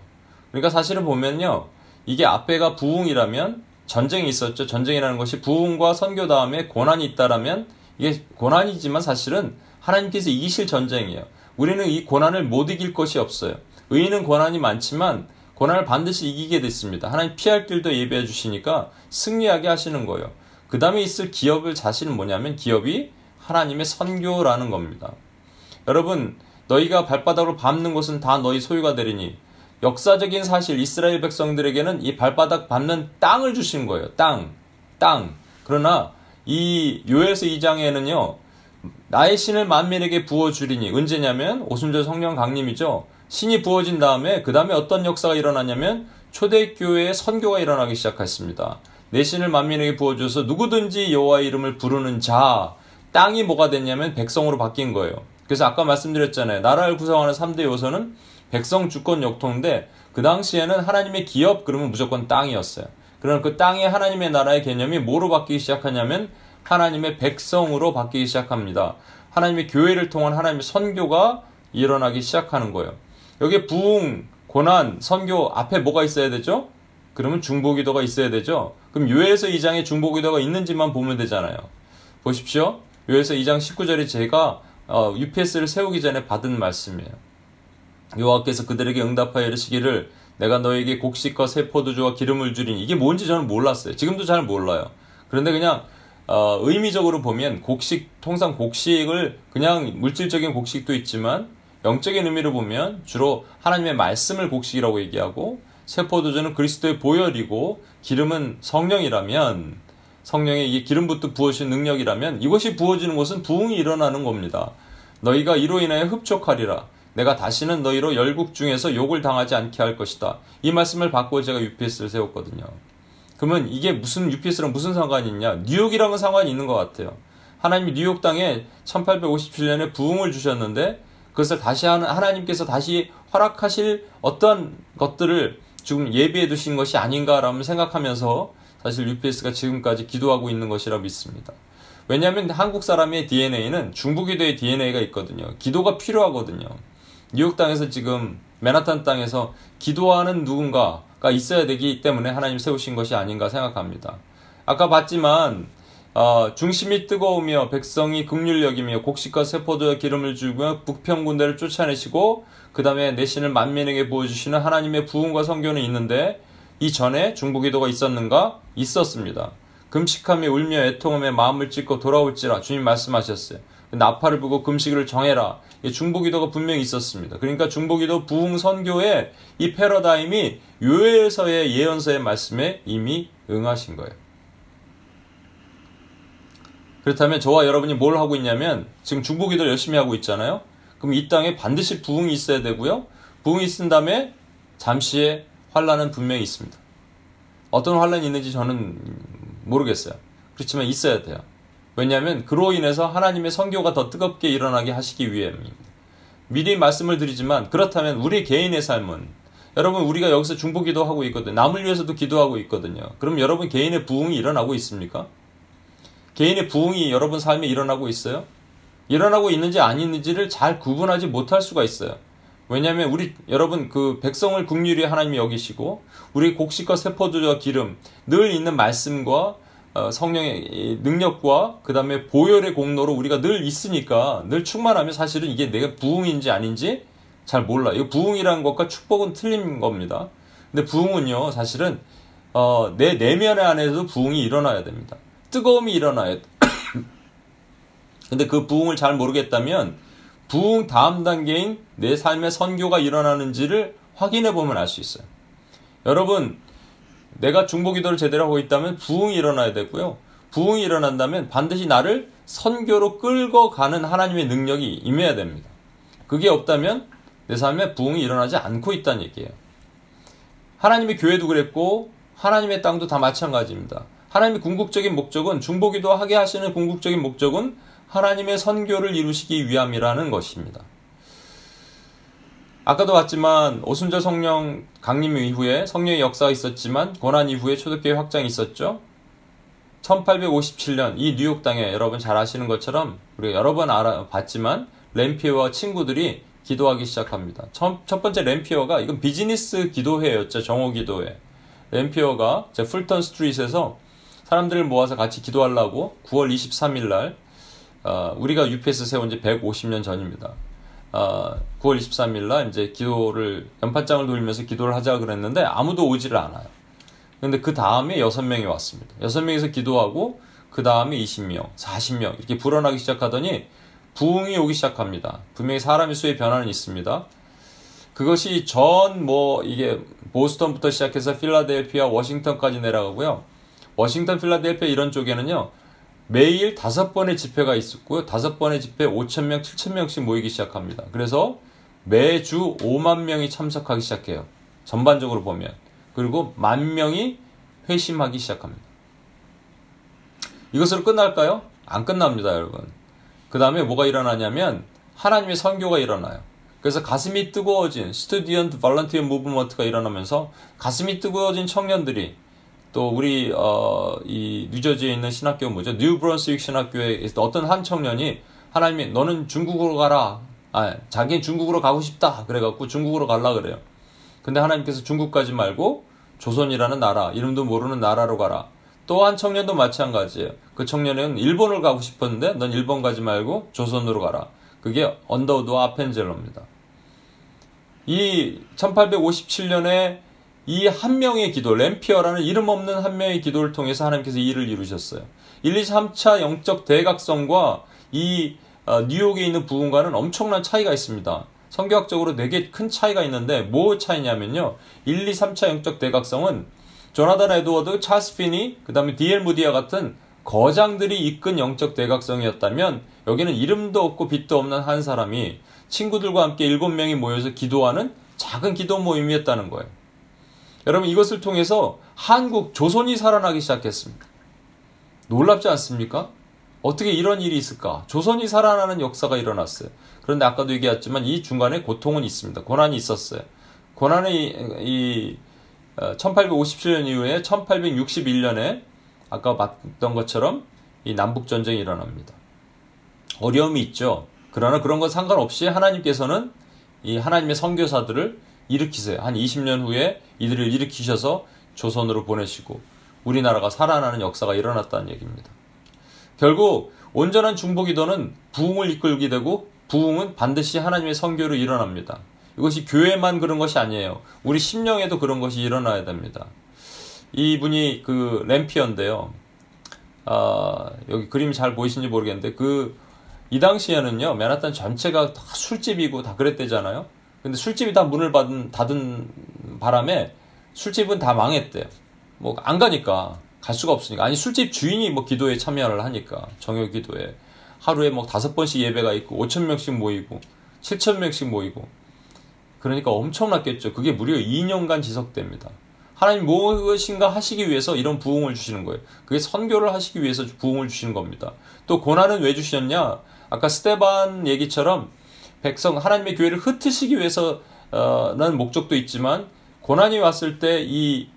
그러니까 사실은 보면요. 이게 앞에가 부흥이라면 전쟁이 있었죠. 전쟁이라는 것이 부흥과 선교 다음에 고난이 있다라면 이게 고난이지만 사실은 하나님께서 이기실 전쟁이에요. 우리는 이 고난을 못 이길 것이 없어요. 의인은 고난이 많지만 고난을 반드시 이기게 됐습니다. 하나님 피할 길도 예배해 주시니까 승리하게 하시는 거예요. 그 다음에 있을 기업을 자신은 뭐냐면 기업이 하나님의 선교라는 겁니다. 여러분, 너희가 발바닥으로 밟는 곳은 다 너희 소유가 되리니 역사적인 사실 이스라엘 백성들에게는 이 발바닥 밟는 땅을 주신 거예요. 땅, 땅. 그러나 이 요엘서 2장에는요. 나의 신을 만민에게 부어 주리니 언제냐면 오순절 성령 강림이죠. 신이 부어진 다음에 그 다음에 어떤 역사가 일어나냐면 초대교회의 선교가 일어나기 시작했습니다. 내 신을 만민에게 부어줘서 누구든지 여호와의 이름을 부르는 자 땅이 뭐가 됐냐면 백성으로 바뀐 거예요. 그래서 아까 말씀드렸잖아요. 나라를 구성하는 3대 요소는 백성, 주권, 역통인데 그그 당시에는 하나님의 기업 그러면 무조건 땅이었어요. 그러나 그 땅이 하나님의 나라의 개념이 뭐로 바뀌기 시작하냐면 하나님의 백성으로 바뀌기 시작합니다. 하나님의 교회를 통한 하나님의 선교가 일어나기 시작하는 거예요. 여기에 부흥, 고난, 선교 앞에 뭐가 있어야 되죠? 그러면 중보기도가 있어야 되죠? 그럼 요에서 2장에 중보기도가 있는지만 보면 되잖아요. 보십시오. 요에서 2장 19절에 제가 어, UPS를 세우기 전에 받은 말씀이에요. 여호와께서 그들에게 응답하여 이르시기를 내가 너에게 곡식과 새 포도주와 기름을 주리니 이게 뭔지 저는 몰랐어요. 지금도 잘 몰라요. 그런데 그냥 어, 의미적으로 보면 곡식 통상 곡식을 그냥 물질적인 곡식도 있지만 영적인 의미로 보면 주로 하나님의 말씀을 곡식이라고 얘기하고 새 포도주는 그리스도의 보혈이고 기름은 성령이라면 성령의 이 기름부터 부어주신 능력이라면 이것이 부어지는 것은 부흥이 일어나는 겁니다. 너희가 이로 인하여 흡족하리라. 내가 다시는 너희로 열국 중에서 욕을 당하지 않게 할 것이다. 이 말씀을 받고 제가 UPS를 세웠거든요. 그러면 이게 무슨 UPS랑 무슨 상관이 있냐? 뉴욕이랑은 상관이 있는 것 같아요. 하나님이 뉴욕 땅에 1857년에 부흥을 주셨는데 그것을 다시 하나님께서 다시 허락하실 어떤 것들을 지금 예비해 두신 것이 아닌가라는 생각하면서 사실 UPS가 지금까지 기도하고 있는 것이라 믿습니다. 왜냐하면 한국 사람의 DNA는 중부 기도의 DNA가 있거든요. 기도가 필요하거든요. 뉴욕 땅에서 지금 맨하탄 땅에서 기도하는 누군가가 있어야 되기 때문에 하나님 세우신 것이 아닌가 생각합니다. 아까 봤지만 어, 중심이 뜨거우며 백성이 극률 여기며 곡식과 세포도와 기름을 주며 북평 군대를 쫓아내시고 그 다음에 내신을 만민에게 보여주시는 하나님의 부흥과 성교는 있는데 이전에 중보기도가 있었는가? 있었습니다. 금식하며 울며 애통하며 마음을 찢고 돌아올지라 주님 말씀하셨어요. 나팔을 부고 금식을 정해라. 중보기도가 분명히 있었습니다. 그러니까 중보기도 부흥 선교의 이 패러다임이 요엘서의 예언서의 말씀에 이미 응하신 거예요. 그렇다면 저와 여러분이 뭘 하고 있냐면 지금 중보기도를 열심히 하고 있잖아요. 그럼 이 땅에 반드시 부흥이 있어야 되고요. 부흥이 있은 다음에 잠시의 환란은 분명히 있습니다. 어떤 환란이 있는지 저는 모르겠어요. 그렇지만 있어야 돼요. 왜냐하면 그로 인해서 하나님의 성교가 더 뜨겁게 일어나게 하시기 위함입니다. 미리 말씀을 드리지만 그렇다면 우리 개인의 삶은 여러분 우리가 여기서 중보기도 하고 있거든요. 남을 위해서도 기도하고 있거든요. 그럼 여러분 개인의 부흥이 일어나고 있습니까? 개인의 부흥이 여러분 삶에 일어나고 있어요? 일어나고 있는지 아닌지를 잘 구분하지 못할 수가 있어요. 왜냐하면 우리 여러분 그 백성을 국률이 하나님이 여기시고 우리 곡식과 세포들과 기름 늘 있는 말씀과 어, 성령의 능력과 그 다음에 보혈의 공로로 우리가 늘 있으니까 늘 충만하면 사실은 이게 내가 부흥인지 아닌지 잘 몰라. 이거 부흥이라는 것과 축복은 틀린 겁니다. 근데 부흥은요 사실은 어, 내 내면 안에도 부흥이 일어나야 됩니다. 뜨거움이 일어나야 돼. 근데 그 부흥을 잘 모르겠다면 부흥 다음 단계인 내 삶의 선교가 일어나는지를 확인해 보면 알 수 있어요. 여러분, 내가 중보 기도를 제대로 하고 있다면 부흥이 일어나야 되고요. 부흥이 일어난다면 반드시 나를 선교로 끌고 가는 하나님의 능력이 임해야 됩니다. 그게 없다면 내 삶에 부흥이 일어나지 않고 있다는 얘기예요. 하나님의 교회도 그랬고 하나님의 땅도 다 마찬가지입니다. 하나님의 궁극적인 목적은 중보기도 하게 하시는 궁극적인 목적은 하나님의 선교를 이루시기 위함이라는 것입니다. 아까도 봤지만 오순절 성령 강림 이후에 성령의 역사가 있었지만 고난 이후에 초대교회 확장이 있었죠. 1857년 이 뉴욕 땅에 여러분 잘 아시는 것처럼 우리가 여러 번 알아봤지만 램피어와 친구들이 기도하기 시작합니다. 첫, 첫 번째 램피어가 이건 비즈니스 기도회였죠. 정오 기도회. 램피어가 제 풀턴 스트리트에서 사람들을 모아서 같이 기도하려고 9월 23일 날 어, 우리가 UPS 세운 지 150년 전입니다. 어, 9월 23일 날 이제 기도를 연판장을 돌리면서 기도를 하자 그랬는데 아무도 오지를 않아요. 근데 그 다음에 6명이 왔습니다. 6명이서 기도하고 그 다음에 20명, 40명 이렇게 불어나기 시작하더니 부흥이 오기 시작합니다. 분명히 사람의 수의 변화는 있습니다. 그것이 전 뭐 이게 보스턴부터 시작해서 필라델피아, 워싱턴까지 내려가고요. 워싱턴, 필라델피아 이런 쪽에는요. 매일 다섯 번의 집회가 있었고요. 다섯 번의 집회 5천 명, 7천 명씩 모이기 시작합니다. 그래서 매주 5만 명이 참석하기 시작해요. 전반적으로 보면. 그리고 만 명이 회심하기 시작합니다. 이것으로 끝날까요? 안 끝납니다, 여러분. 그 다음에 뭐가 일어나냐면 하나님의 선교가 일어나요. 그래서 가슴이 뜨거워진 Student Volunteer Movement가 일어나면서 가슴이 뜨거워진 청년들이 또 우리 어, 이 뉴저지에 있는 신학교 뭐죠? 뉴브런스윅 신학교에 어떤 한 청년이 하나님이 너는 중국으로 가라. 아, 자기는 중국으로 가고 싶다. 그래갖고 중국으로 갈라 그래요. 근데 하나님께서 중국 가지 말고 조선이라는 나라, 이름도 모르는 나라로 가라. 또 한 청년도 마찬가지예요. 그 청년은 일본을 가고 싶었는데 넌 일본 가지 말고 조선으로 가라. 그게 언더우드와 아펜젤로입니다. 이 1857년에 이 한 명의 기도, 램피어라는 이름 없는 한 명의 기도를 통해서 하나님께서 일을 이루셨어요. 1, 2, 3차 영적 대각성과 이 어, 뉴욕에 있는 부흥과는 엄청난 차이가 있습니다. 성교학적으로 되게 큰 차이가 있는데 뭐 차이냐면요. 1, 2, 3차 영적 대각성은 조나단 에드워드, 찰스 피니, 그 다음에 디엘 무디아 같은 거장들이 이끈 영적 대각성이었다면 여기는 이름도 없고 빛도 없는 한 사람이 친구들과 함께 일곱 명이 모여서 기도하는 작은 기도 모임이었다는 거예요. 여러분 이것을 통해서 한국 조선이 살아나기 시작했습니다. 놀랍지 않습니까? 어떻게 이런 일이 있을까? 조선이 살아나는 역사가 일어났어요. 그런데 아까도 얘기했지만 이 중간에 고통은 있습니다. 고난이 있었어요. 고난이 이 1857년 어, 이후에 1861년에 아까 봤던 것처럼 이 남북 전쟁이 일어납니다. 어려움이 있죠. 그러나 그런 건 상관없이 하나님께서는 이 하나님의 선교사들을 일으키세요. 한 20년 후에 이들을 일으키셔서 조선으로 보내시고 우리나라가 살아나는 역사가 일어났다는 얘기입니다. 결국 온전한 중보기도는 부흥을 이끌게 되고 부흥은 반드시 하나님의 선교로 일어납니다. 이것이 교회만 그런 것이 아니에요. 우리 심령에도 그런 것이 일어나야 됩니다. 이분이 그 램피언데요. 아, 여기 그림이 잘 보이시는지 모르겠는데 그 이 당시에는요 맨하탄 전체가 다 술집이고 다 그랬대잖아요. 근데 술집이 다 문을 닫은, 닫은 바람에 술집은 다 망했대요. 뭐 안 가니까 갈 수가 없으니까 아니 술집 주인이 뭐 기도에 참여를 하니까 정요 기도에 하루에 뭐 다섯 번씩 예배가 있고 오천 명씩 모이고 칠천 명씩 모이고 그러니까 엄청났겠죠. 그게 무려 2년간 지속됩니다. 하나님 무엇인가 하시기 위해서 이런 부흥을 주시는 거예요. 그게 선교를 하시기 위해서 부흥을 주시는 겁니다. 또 고난은 왜 주셨냐? 아까 스테반 얘기처럼 백성 하나님의 교회를 흩으시기 위해서는 목적도 있지만 고난이 왔을 때이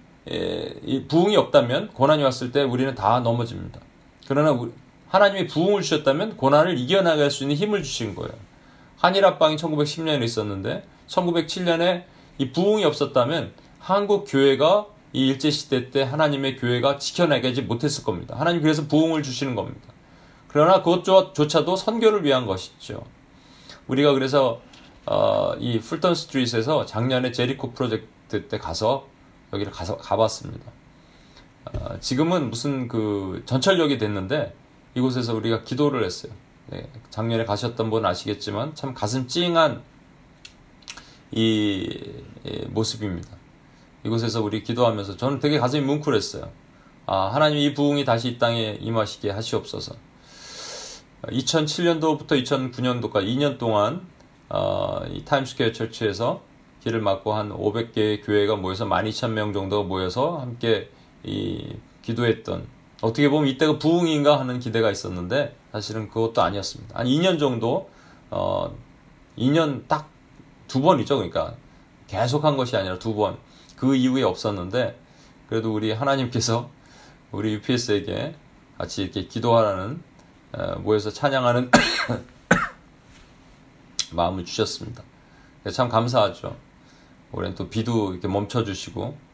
부흥이 없다면 고난이 왔을 때 우리는 다 넘어집니다. 그러나 하나님이 부흥을 주셨다면 고난을 이겨나갈 수 있는 힘을 주신 거예요. 한일 합방이 1910년에 있었는데 1907년에 이 부흥이 없었다면 한국 교회가 이 일제 시대 때 하나님의 교회가 지켜내지 못했을 겁니다. 하나님 그래서 부흥을 주시는 겁니다. 그러나 그것조차도 선교를 위한 것이죠. 우리가 그래서 어, 이 풀턴 스트리트에서 작년에 제리코 프로젝트 때 가서 여기를 가서 가봤습니다. 어, 지금은 무슨 그 전철역이 됐는데 이곳에서 우리가 기도를 했어요. 네, 작년에 가셨던 분은 아시겠지만 참 가슴 찡한 이, 이 모습입니다. 이곳에서 우리 기도하면서 저는 되게 가슴이 뭉클했어요. 아, 하나님 이 부흥이 다시 이 땅에 임하시게 하시옵소서. 2007년도부터 2009년도까지 2년 동안 어, 이 타임스퀘어 처치에서 길을 막고 한 500개의 교회가 모여서 12,000명 정도가 모여서 함께 이 기도했던 어떻게 보면 이때가 부흥인가 하는 기대가 있었는데 사실은 그것도 아니었습니다. 한 2년 정도 어 2년 딱 두 번이죠. 그러니까 계속 한 것이 아니라 두 번. 그 이후에 없었는데 그래도 우리 하나님께서 우리 UPS에게 같이 이렇게 기도하라는 어, 모여서 찬양하는 마음을 주셨습니다. 참 감사하죠. 올해는 또 비도 이렇게 멈춰주시고.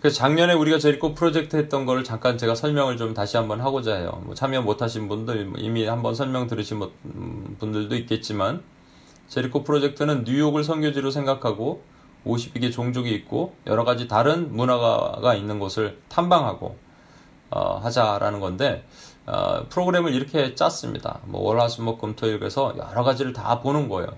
그래서 작년에 우리가 제리코 프로젝트 했던 거를 잠깐 제가 설명을 좀 다시 한번 하고자 해요. 뭐 참여 못하신 분들 뭐 이미 한번 설명 들으신 음, 분들도 있겠지만 제리코 프로젝트는 뉴욕을 선교지로 생각하고 52개 종족이 있고 여러 가지 다른 문화가 있는 곳을 탐방하고 어, 하자라는 건데 어, 프로그램을 이렇게 짰습니다. 뭐 월화수목 금토일 그래서 여러 가지를 다 보는 거예요.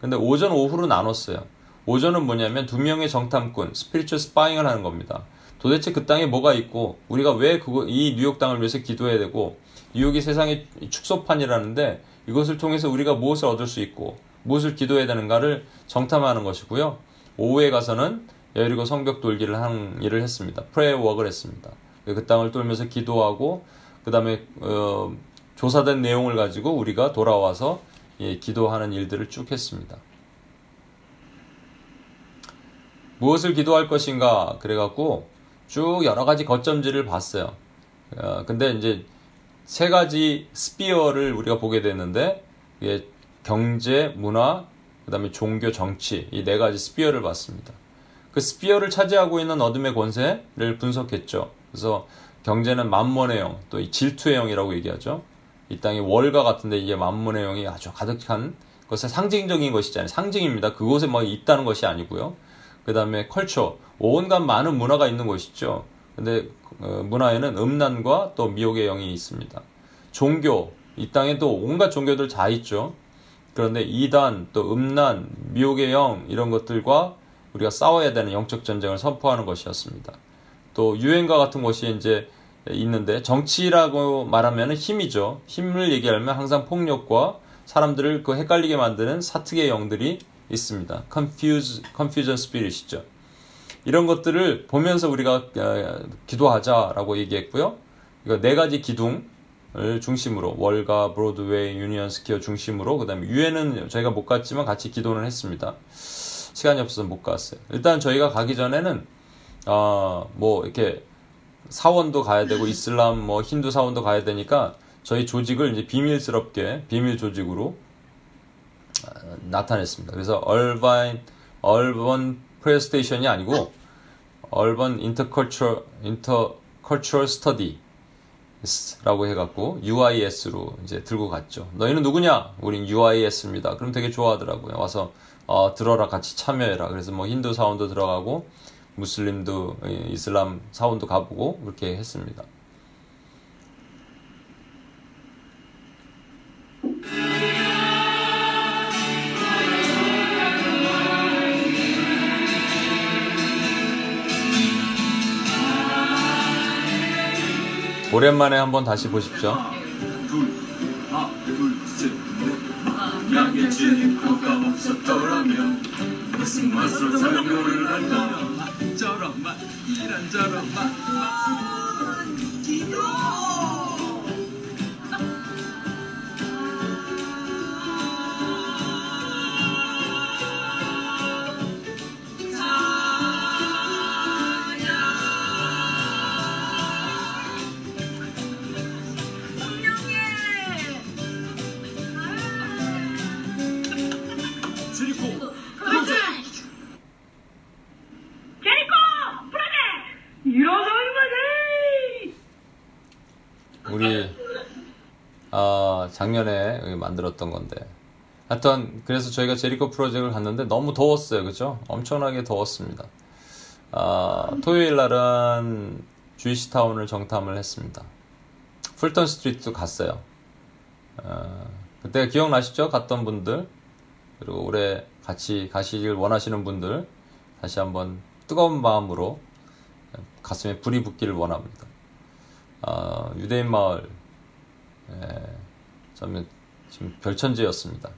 근데 오전 오후로 나눴어요. 오전은 뭐냐면 두 명의 정탐꾼 spiritual spying을 하는 겁니다. 도대체 그 땅에 뭐가 있고 우리가 왜 그거 이 뉴욕 땅을 위해서 기도해야 되고 뉴욕이 세상의 축소판이라는데 이것을 통해서 우리가 무엇을 얻을 수 있고 무엇을 기도해야 되는가를 정탐하는 것이고요. 오후에 가서는 여리고 성벽 돌기를 하는 일을 했습니다. prayer walk를 했습니다. 그 땅을 돌면서 기도하고 그 다음에 어, 조사된 내용을 가지고 우리가 돌아와서 예, 기도하는 일들을 쭉 했습니다. 무엇을 기도할 것인가 그래갖고 쭉 여러 가지 거점지를 봤어요. 어, 근데 이제 세 가지 sphere를 우리가 보게 됐는데 이게 경제, 문화, 그 다음에 종교, 정치 이 네 가지 sphere를 봤습니다. 그 sphere를 차지하고 있는 어둠의 권세를 분석했죠. 그래서 경제는 맘몬의 영, 또 이 질투의 영이라고 얘기하죠. 이 땅이 월가 같은데 이게 맘몬의 영이 아주 가득한 것의 상징적인 것이잖아요. 상징입니다. 그곳에 뭐 있다는 것이 아니고요. 그 다음에 culture, 온갖 많은 문화가 있는 것이죠. 근데 어, 문화에는 음란과 또 미혹의 영이 있습니다. 종교, 이 땅에 또 온갖 종교들 다 있죠. 그런데 이단, 또 음란, 미혹의 영 이런 것들과 우리가 싸워야 되는 영적 전쟁을 선포하는 것이었습니다. 또 유행과 같은 것이 이제 있는데 정치라고 말하면 힘이죠. 힘을 얘기하면 항상 폭력과 사람들을 그 헷갈리게 만드는 사특의 영들이 있습니다. confuse, confusion spirit이죠. 이런 것들을 보면서 우리가 어, 기도하자라고 얘기했고요. 이거 네 가지 기둥을 중심으로 월가, 브로드웨이, 유니언 스퀘어 중심으로 그다음에 유엔은 저희가 못 갔지만 같이 기도는 했습니다. 시간이 없어서 못 갔어요. 일단 저희가 가기 전에는 어뭐 이렇게 사원도 가야 되고 이슬람 뭐 힌두 사원도 가야 되니까 저희 조직을 이제 비밀스럽게 비밀 조직으로 나타냈습니다. 그래서 얼바인 얼번 프레스테이션이 아니고 얼번 인터컬처 인터컬처럴 스터디라고 해갖고 UIS로 이제 들고 갔죠. 너희는 누구냐? 우린 UIS입니다. 그럼 되게 좋아하더라고요. 와서 어, 들어라 같이 참여해라. 그래서 뭐 힌두 사원도 들어가고 무슬림도 이슬람 사원도 가보고 그렇게 했습니다. 오랜만에 한번 다시 보십시오. 둘, 하나, 둘, 셋, 넷. 양계치 효과 없었더라면 무슨 맛으로 설명을 한다면 저런 맛, 이런 저런 맛, 맛. 기도. 작년에 만들었던 건데. 하여튼 그래서 저희가 제리코 프로젝트를 갔는데 너무 더웠어요. 그죠? 엄청나게 더웠습니다. 아, 토요일 날은 주이시타운을 정탐을 했습니다. 풀턴 스트리트도 갔어요. 아, 그때 기억나시죠? 갔던 분들. 그리고 올해 같이 가시길 원하시는 분들 다시 한번 뜨거운 마음으로 가슴에 불이 붙기를 원합니다. 아, 유대인 마을 예, 저는 지금 별천지였습니다.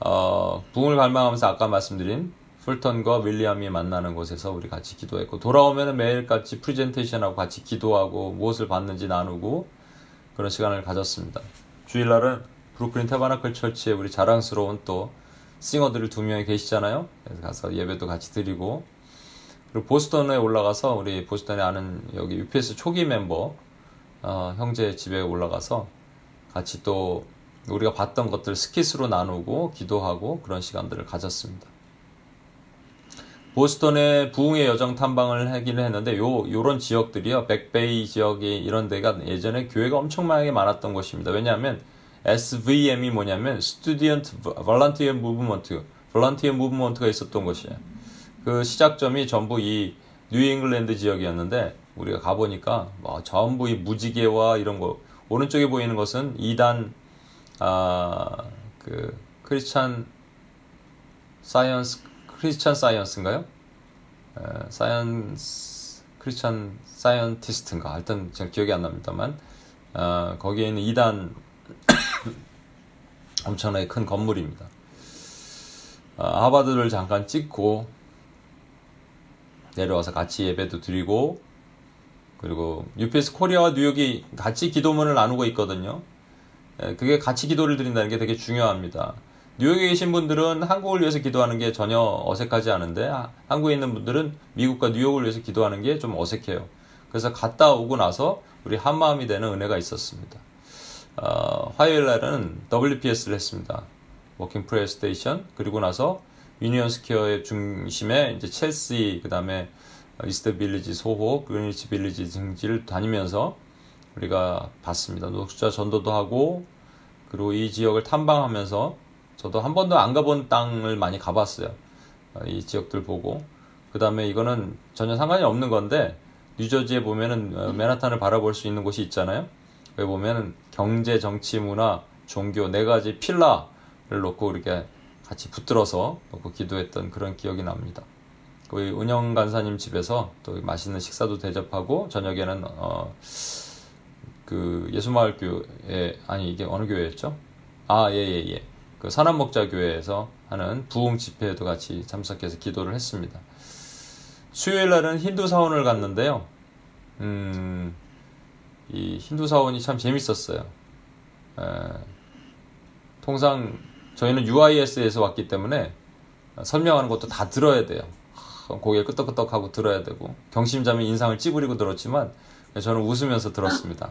어, 부흥을 갈망하면서 아까 말씀드린 풀턴과 윌리엄이 만나는 곳에서 우리 같이 기도했고 돌아오면 매일같이 프리젠테이션하고 같이 기도하고 무엇을 받는지 나누고 그런 시간을 가졌습니다. 주일날은 Brooklyn Tabernacle Church에 우리 자랑스러운 또 singer들이 두 명이 계시잖아요. 그래서 가서 예배도 같이 드리고 그리고 보스턴에 올라가서 우리 보스턴에 아는 여기 UPS 초기 멤버 어, 형제 집에 올라가서 같이 또 우리가 봤던 것들 스킷으로 나누고 기도하고 그런 시간들을 가졌습니다. 보스턴의 부흥의 여정 탐방을 하기는 했는데 요 요런 지역들이요 백베이 지역이 이런 데가 예전에 교회가 엄청나게 많았던 곳입니다. 왜냐하면 SVM이 뭐냐면 Student Volunteer Movement, Volunteer Movement가 있었던 곳이에요. 그 시작점이 전부 이 뉴잉글랜드 지역이었는데 우리가 가보니까 뭐 전부 이 무지개와 이런 거 오른쪽에 보이는 것은 이단 아 그 Christian Science Christian Science인가요? 에, Science Christian Scientist인가 하여튼 잘 기억이 안 납니다만 어, 거기에 있는 이단 엄청나게 큰 건물입니다. 아, 하바드를 잠깐 찍고 내려와서 같이 예배도 드리고 그리고 UPS 코리아와 뉴욕이 같이 기도문을 나누고 있거든요. 예, 그게 같이 기도를 드린다는 게 되게 중요합니다. 뉴욕에 계신 분들은 한국을 위해서 기도하는 게 전혀 어색하지 않은데 아, 한국에 있는 분들은 미국과 뉴욕을 위해서 기도하는 게 좀 어색해요. 그래서 갔다 오고 나서 우리 한 마음이 되는 은혜가 있었습니다. 어, 화요일 날은 WPS를 했습니다. Walking Prayer Station 그리고 나서 유니언 스퀘어의 중심에 이제 첼시 그다음에 이스트 빌리지 소호 그리니치 빌리지 등지를 다니면서 우리가 봤습니다. 노숙자 전도도 하고 그리고 이 지역을 탐방하면서 저도 한 번도 안 가본 땅을 많이 가봤어요. 어, 이 지역들 보고 그 다음에 이거는 전혀 상관이 없는 건데 뉴저지에 보면은 어, 맨하탄을 바라볼 수 있는 곳이 있잖아요. 여기 보면은 경제, 정치, 문화, 종교 네 가지 필라를 놓고 이렇게 같이 붙들어서 놓고 기도했던 그런 기억이 납니다. 거기 은영 간사님 집에서 또 맛있는 식사도 대접하고 저녁에는 어, 그 예수마을 교회 아니 이게 어느 교회였죠? 아 예 예 예. 그 산안목자 교회에서 하는 부흥 집회에도 같이 참석해서 기도를 했습니다. 수요일 날은 힌두 사원을 갔는데요. 음, 이 힌두 사원이 참 재밌었어요. 에, 통상 저희는 UIS에서 왔기 때문에 설명하는 것도 다 들어야 돼요. 고개 끄덕끄덕하고 들어야 되고 경심자면 인상을 찌푸리고 들었지만 저는 웃으면서 들었습니다.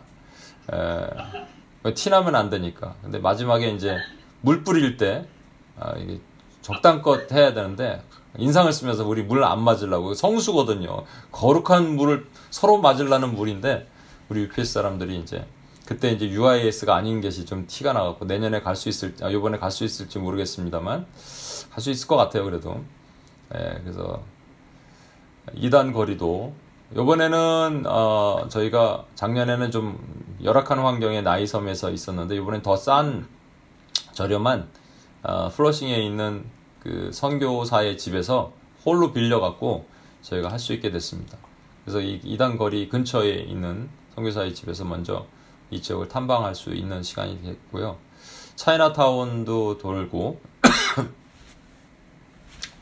에, 티나면 안 되니까. 근데 마지막에 이제 물 뿌릴 때 아, 이게 적당껏 해야 되는데 인상을 쓰면서 우리 물 안 맞으려고 성수거든요. 거룩한 물을 서로 맞으려는 물인데 우리 UPS 사람들이 이제 그때 이제 UIS가 아닌 것이 좀 티가 나갖고 내년에 갈 수 있을 아, 이번에 갈 수 있을지 모르겠습니다만 갈 수 있을 것 같아요. 그래도 예, 그래서 2단 거리도 이번에는 어, 저희가 작년에는 좀 열악한 환경에 나이섬에서 있었는데 이번엔 더 싼 저렴한 어, 플러싱에 있는 그 선교사의 집에서 홀로 빌려갖고 저희가 할 수 있게 됐습니다. 그래서 이 2단 거리 근처에 있는 선교사의 집에서 먼저 이 지역을 탐방할 수 있는 시간이 됐고요. 차이나타운도 돌고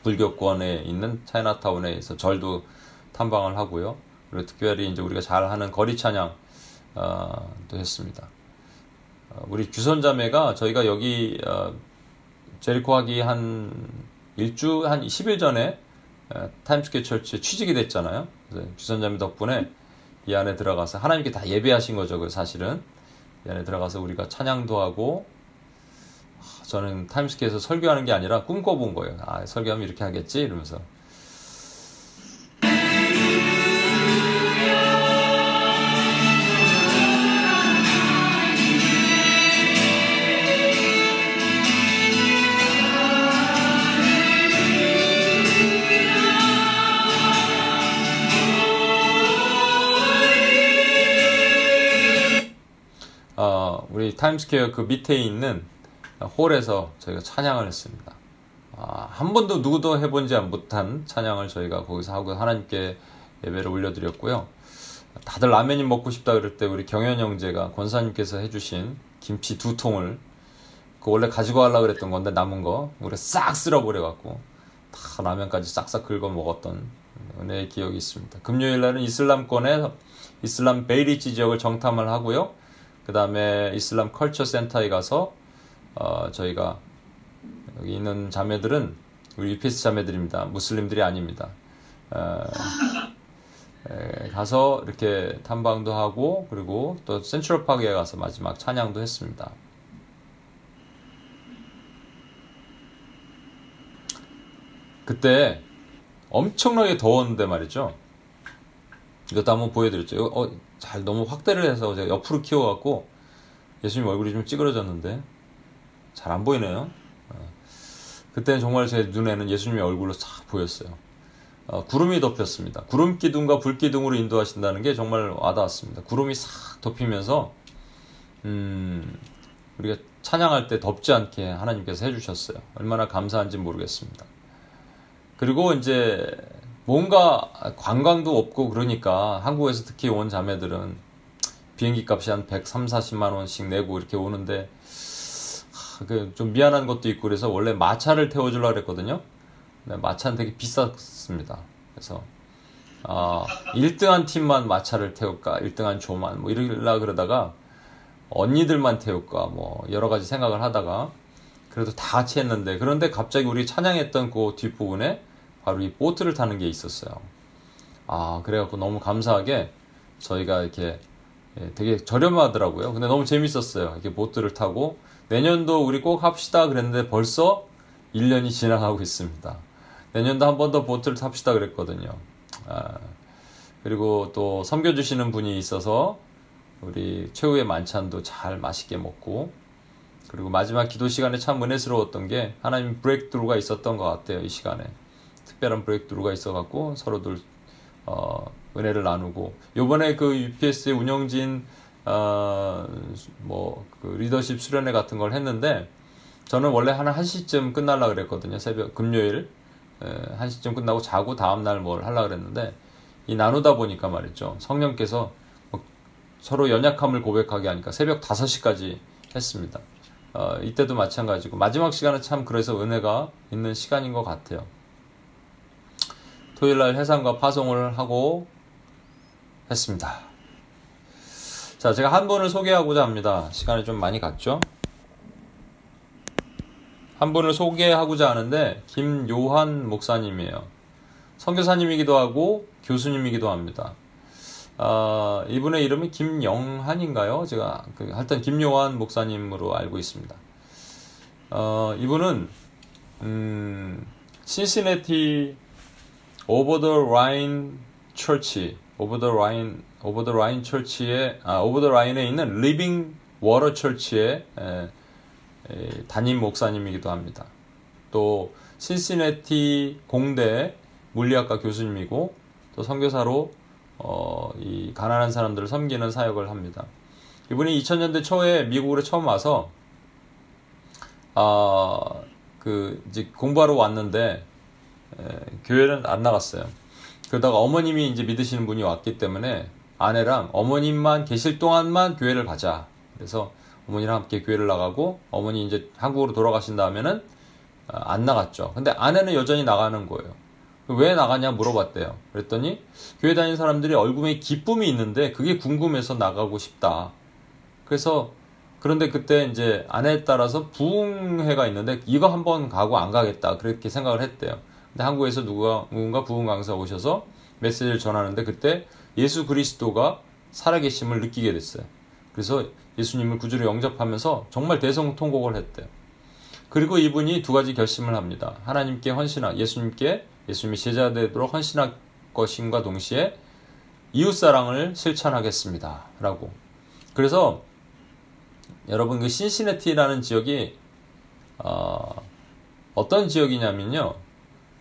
불교권에 있는 차이나타운에서 절도 탐방을 하고요. 그리고 특별히 이제 우리가 잘 하는 거리 찬양도 어, 했습니다. 어, 우리 규선자매가 저희가 여기 어, 제리코 하기 한 일주 한 10일 전에 Times Square Church에 취직이 됐잖아요. 규선자매 덕분에 이 안에 들어가서 하나님께 다 예비하신 거죠. 그 사실은 이 안에 들어가서 우리가 찬양도 하고 저는 타임스퀘어에서 설교하는 게 아니라 꿈꿔본 거예요. 아 설교하면 이렇게 하겠지 이러면서 어, 우리 타임스퀘어 그 밑에 있는 홀에서 저희가 찬양을 했습니다. 아, 한 번도 누구도 해본지 못한 찬양을 저희가 거기서 하고 하나님께 예배를 올려드렸고요. 다들 라면이 먹고 싶다 그럴 때 우리 경현 형제가 권사님께서 해주신 김치 두 통을 그 원래 가지고 가려고 그랬던 건데 남은 거 우리 싹 쓸어버려갖고 다 라면까지 싹싹 긁어 먹었던 은혜의 기억이 있습니다. 금요일 날은 이슬람권의 이슬람 베이리지 지역을 정탐을 하고요. 그 다음에 이슬람 컬처 센터에 가서 어, 저희가 여기 있는 자매들은 우리 UPS 자매들입니다. 무슬림들이 아닙니다. 어, 에, 가서 이렇게 탐방도 하고 그리고 또 센트럴 파크에 가서 마지막 찬양도 했습니다. 그때 엄청나게 더웠는데 말이죠. 이것도 한번 보여드렸죠. 어, 잘 너무 확대를 해서 제가 옆으로 키워갖고 예수님 얼굴이 좀 찌그러졌는데 잘 안 보이네요. 어, 그때는 정말 제 눈에는 예수님의 얼굴로 싹 보였어요. 어, 구름이 덮였습니다. 구름 기둥과 불 기둥으로 인도하신다는 게 정말 와닿았습니다. 구름이 싹 덮이면서 음, 우리가 찬양할 때 덥지 않게 하나님께서 해주셨어요. 얼마나 감사한지 모르겠습니다. 그리고 이제 뭔가 관광도 없고 그러니까 한국에서 특히 온 자매들은 비행기 값이 한 130, 40만 원씩 내고 이렇게 오는데 그 좀 미안한 것도 있고 그래서 원래 마차를 태워주려고 그랬거든요. 근데 마차는 되게 비쌌습니다. 그래서 아, 1등한 팀만 마차를 태울까, 1등한 조만 뭐 이러려 그러다가 언니들만 태울까 뭐 여러 가지 생각을 하다가 그래도 다 같이 했는데 그런데 갑자기 우리 찬양했던 그 뒷부분에 바로 이 보트를 타는 게 있었어요. 아 그래갖고 너무 감사하게 저희가 이렇게 예, 되게 저렴하더라고요. 근데 너무 재밌었어요. 이렇게 보트를 타고 내년도 우리 꼭 합시다 그랬는데 벌써 1년이 지나가고 있습니다. 내년도 한 번 더 보트를 탑시다 그랬거든요. 아, 그리고 또 섬겨주시는 분이 있어서 우리 최후의 만찬도 잘 맛있게 먹고 그리고 마지막 기도 시간에 참 은혜스러웠던 게 하나님 브레이크드루가 있었던 것 같아요. 이 시간에 특별한 브레이크드루가 있어갖고 서로들 어, 은혜를 나누고 요번에 그 UPS의 운영진 어, 뭐그 리더십 수련회 같은 걸 했는데 저는 원래 한 1시쯤 끝날라 그랬거든요. 새벽 금요일 에, 1시쯤 끝나고 자고 다음 날 뭘 하려 그랬는데 이 나누다 보니까 말이죠. 성령께서 뭐 서로 연약함을 고백하게 하니까 새벽 5시까지 했습니다. 어, 이때도 마찬가지고 마지막 시간은 참 그래서 은혜가 있는 시간인 것 같아요. 토요일 날 해상과 파송을 하고 했습니다. 자, 제가 한 분을 소개하고자 합니다. 시간이 좀 많이 갔죠? 한 분을 소개하고자 하는데 김요한 목사님이에요. 선교사님이기도 하고 교수님이기도 합니다. 아, 이분의 이름이 김영한인가요? 제가 그, 하여튼 김요한 목사님으로 알고 있습니다. 어, 이분은 음, 신시내티 Over the Rhine Church Over the Rhine Over the Rhine Church에 아 Over the Rhine에 있는 Living Water Church의 담임 목사님이기도 합니다. 또 신시내티 공대 물리학과 교수님이고 또 선교사로 어, 이 가난한 사람들을 섬기는 사역을 합니다. 이분이 2000년대 초에 미국으로 처음 와서 아, 그 이제 공부하러 왔는데 에, 교회는 안 나갔어요. 그러다가 어머님이 이제 믿으시는 분이 왔기 때문에 아내랑 어머님만 계실 동안만 교회를 가자. 그래서 어머니랑 함께 교회를 나가고 어머니 이제 한국으로 돌아가신 다음에는 아, 안 나갔죠. 근데 아내는 여전히 나가는 거예요. 왜 나가냐 물어봤대요. 그랬더니 교회 다니는 사람들이 얼굴에 기쁨이 있는데 그게 궁금해서 나가고 싶다. 그래서 그런데 그때 이제 아내에 따라서 부흥회가 있는데 이거 한번 가고 안 가겠다 그렇게 생각을 했대요. 근데 한국에서 누가 누군가 부흥 강사 오셔서 메시지를 전하는데 그때 예수 그리스도가 살아계심을 느끼게 됐어요. 그래서 예수님을 구주로 영접하면서 정말 대성통곡을 했대요. 그리고 이분이 두 가지 결심을 합니다. 하나님께 헌신하, 예수님께 예수님이 제자 되도록 헌신할 것임과 동시에 이웃 사랑을 실천하겠습니다. 라고. 그래서 여러분 그 신시내티라는 지역이 어, 어떤 지역이냐면요.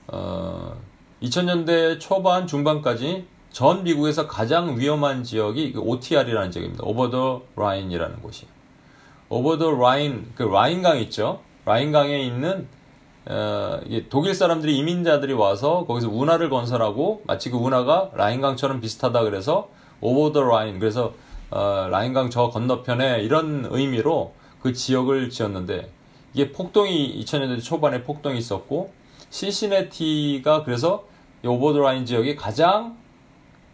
어, 2000년대 초반 중반까지 전 미국에서 가장 위험한 지역이 OTR이라는 지역입니다. Over the Rhine이라는 곳이에요. Over the Rhine, 그 라인강 있죠? 라인강에 있는 어, 독일 사람들이 이민자들이 와서 거기서 운하를 건설하고 마치 그 운하가 라인강처럼 비슷하다 그래서 Over the Rhine 그래서 어, 라인강 저 건너편에 이런 의미로 그 지역을 지었는데 이게 폭동이 2000년대 초반에 폭동이 있었고 시시네티가 그래서 오버 더 라인 지역이 가장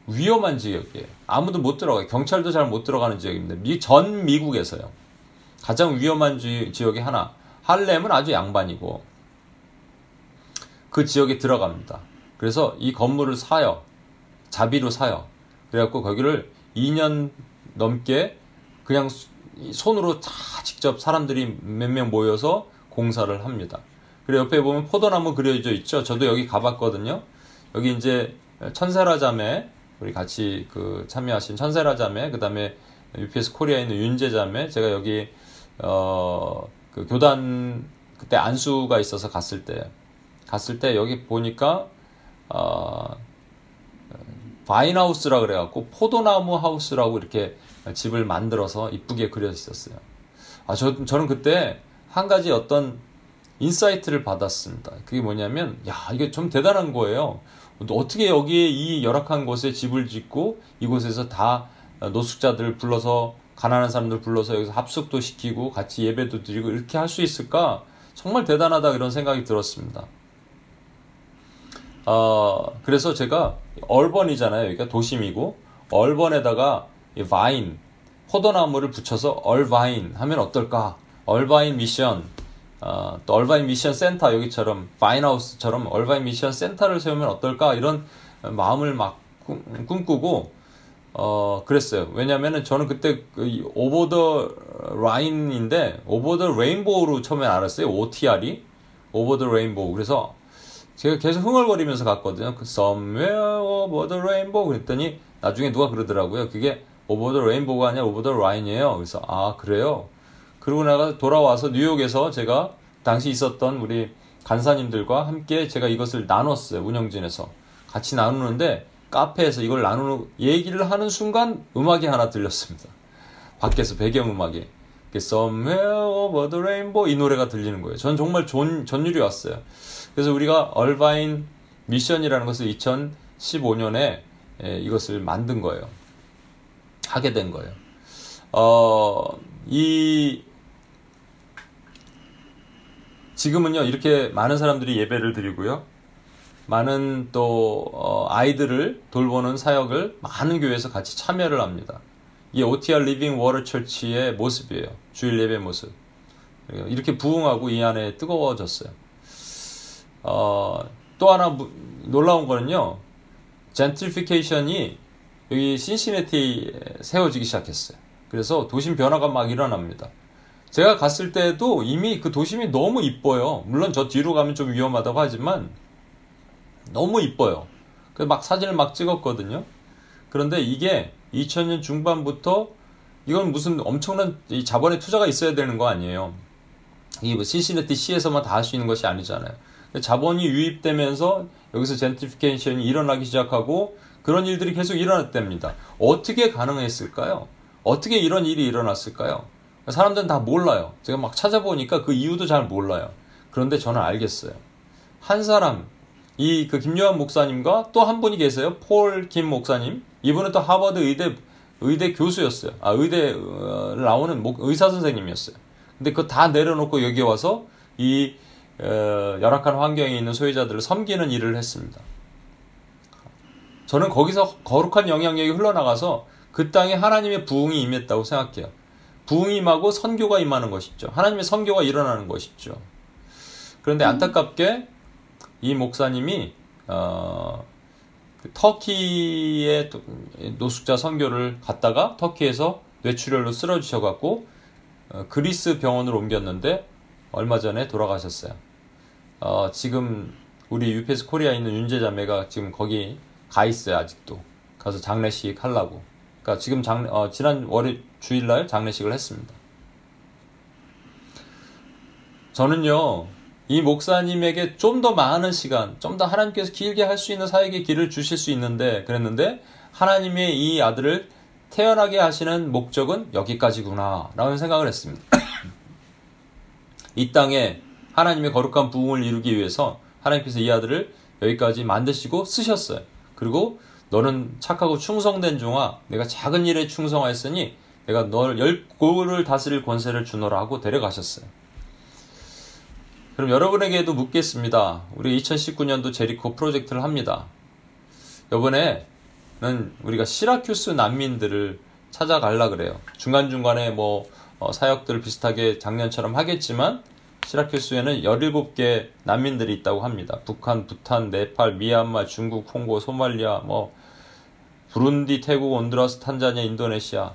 위험한 지역이에요. 아무도 못 들어가요. 경찰도 잘 못 들어가는 지역입니다. 미, 전 미국에서요. 가장 위험한 지, 지역이 하나. 할렘은 아주 양반이고 그 지역에 들어갑니다. 그래서 이 건물을 사요. 자비로 사요. 그래갖고 거기를 2년 넘게 그냥 손으로 다 직접 사람들이 몇 명 모여서 공사를 합니다. 그리고 옆에 보면 포도나무 그려져 있죠. 저도 여기 가봤거든요. 여기 이제 천세라 자매 우리 같이 그 참여하신 천세라 자매 그 다음에 UPS 코리아에 있는 윤재 자매 제가 여기 어 그 교단 그때 안수가 있어서 갔을 때 갔을 때 여기 보니까 어 Vine House라 그래갖고 포도나무 하우스라고 이렇게 집을 만들어서 이쁘게 그려 있었어요. 아, 저, 저는 그때 한 가지 어떤 insight를 받았습니다. 그게 뭐냐면, 야, 이게 좀 대단한 거예요. 어떻게 여기에 이 열악한 곳에 집을 짓고 이곳에서 다 노숙자들 불러서 가난한 사람들 불러서 여기서 합숙도 시키고 같이 예배도 드리고 이렇게 할 수 있을까? 정말 대단하다 이런 생각이 들었습니다. 어, 그래서 제가 urban이잖아요. 여기가 도심이고 urban에다가 vine 포도나무를 붙여서 얼바인 하면 어떨까? 얼바인 미션 어, 또 얼바인 미션 센터 여기처럼 Vine House처럼 얼바인 미션 센터를 세우면 어떨까 이런 마음을 막 꿈- 꿈꾸고 어 그랬어요. 왜냐면은 저는 그때 그 Over the Rhine인데 over the rainbow로 처음에 알았어요. OTR이 Over the rainbow. 그래서 제가 계속 흥얼거리면서 갔거든요. 그 somewhere over the rainbow 그랬더니 나중에 누가 그러더라고요. 그게 over the rainbow가 아니라 Over the Rhine이에요. 그래서 아 그래요. 그러고 나가 돌아와서 뉴욕에서 제가 당시 있었던 우리 간사님들과 함께 제가 이것을 나눴어요. 운영진에서 같이 나누는데 카페에서 이걸 나누는 얘기를 하는 순간 음악이 하나 들렸습니다. 밖에서 배경 음악이 이렇게 Somewhere over the rainbow 이 노래가 들리는 거예요. 전 정말 존, 전율이 왔어요. 그래서 우리가 얼바인 미션이라는 것을 2015년에 이것을 만든 거예요. 하게 된 거예요. 어, 이 지금은요 이렇게 많은 사람들이 예배를 드리고요. 많은 또 어, 아이들을 돌보는 사역을 많은 교회에서 같이 참여를 합니다. 이게 OTR Living Water Church의 모습이에요. 주일 예배 모습. 이렇게 부흥하고 이 안에 뜨거워졌어요. 어, 또 하나 무- 놀라운 거는요. 젠트리피케이션이 여기 신시내티에 세워지기 시작했어요. 그래서 도심 변화가 막 일어납니다. 제가 갔을 때도 이미 그 도심이 너무 이뻐요. 물론 저 뒤로 가면 좀 위험하다고 하지만 너무 이뻐요. 그래서 막 사진을 막 찍었거든요. 그런데 이게 2000년 중반부터 이건 무슨 엄청난 이 자본의 투자가 있어야 되는 거 아니에요. 이뭐 신시내티 시에서만 다 할 수 있는 것이 아니잖아요. 자본이 유입되면서 여기서 젠트리피케이션이 일어나기 시작하고 그런 일들이 계속 일어났답니다. 어떻게 가능했을까요? 어떻게 이런 일이 일어났을까요? 사람들은 다 몰라요. 제가 막 찾아보니까 그 이유도 잘 몰라요. 그런데 저는 알겠어요. 한 사람, 이 그 김요한 목사님과 또 한 분이 계세요. 폴 김 목사님. 이분은 또 하버드 의대 의대 교수였어요. 아 의대 어, 나오는 목- 의사 선생님이었어요. 근데 그거 다 내려놓고 여기 와서 이 어, 열악한 환경에 있는 소유자들을 섬기는 일을 했습니다. 저는 거기서 거룩한 영향력이 흘러나가서 그 땅에 하나님의 부흥이 임했다고 생각해요. 부흥이 임하고 선교가 임하는 것이죠. 하나님의 선교가 일어나는 것이죠. 그런데 안타깝게 이 목사님이 어, 그 터키의 또- 노숙자 선교를 갔다가 터키에서 뇌출혈로 쓰러지셔갖고 어, 그리스 병원으로 옮겼는데 얼마 전에 돌아가셨어요. 어, 지금 우리 UPS 코리아에 있는 윤재자매가 지금 거기 가 있어요 아직도 가서 장례식 하려고. 그러니까 지금 장 어, 지난 월요 주일날 장례식을 했습니다. 저는요, 이 목사님에게 좀 더 많은 시간, 좀 더 하나님께서 길게 할 수 있는 사역의 길을 주실 수 있는데, 그랬는데, 하나님의 이 아들을 태어나게 하시는 목적은 여기까지구나, 라는 생각을 했습니다. 이 땅에 하나님의 거룩한 부흥을 이루기 위해서 하나님께서 이 아들을 여기까지 만드시고 쓰셨어요. 그리고 너는 착하고 충성된 종아, 내가 작은 일에 충성하였으니 내가 너를 열 고를 다스릴 권세를 주노라 하고 데려가셨어요. 그럼 여러분에게도 묻겠습니다. 우리 2019년도 제리코 프로젝트를 합니다. 이번에는 우리가 시라큐스 난민들을 찾아갈라 그래요. 중간중간에 뭐 어, 사역들 비슷하게 작년처럼 하겠지만 시라큐스에는 17개 난민들이 있다고 합니다. 북한, 부탄, 네팔, 미얀마, 중국, 홍고, 소말리아, 뭐 부룬디, 태국, 온두라스, 탄자니아, 인도네시아.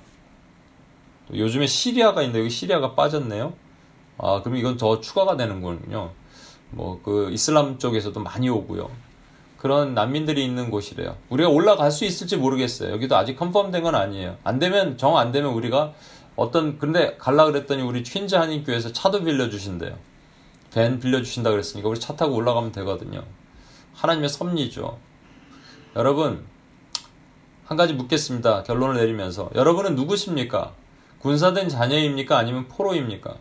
또 요즘에 시리아가 있는데 여기 시리아가 빠졌네요. 아, 그럼 이건 더 추가가 되는군요. 뭐, 그, 이슬람 쪽에서도 많이 오고요. 그런 난민들이 있는 곳이래요. 우리가 올라갈 수 있을지 모르겠어요. 여기도 아직 컨펌된 건 아니에요. 안 되면, 정 안 되면 우리가 어떤, 근데 갈라 그랬더니 우리 퀸즈 한인교회에서 차도 빌려 주신대요. 밴 빌려 주신다 그랬으니까 우리 차 타고 올라가면 되거든요. 하나님의 섭리죠. 여러분, 한 가지 묻겠습니다. 결론을 내리면서. 여러분은 누구십니까? 군사된 자녀입니까? 아니면 포로입니까?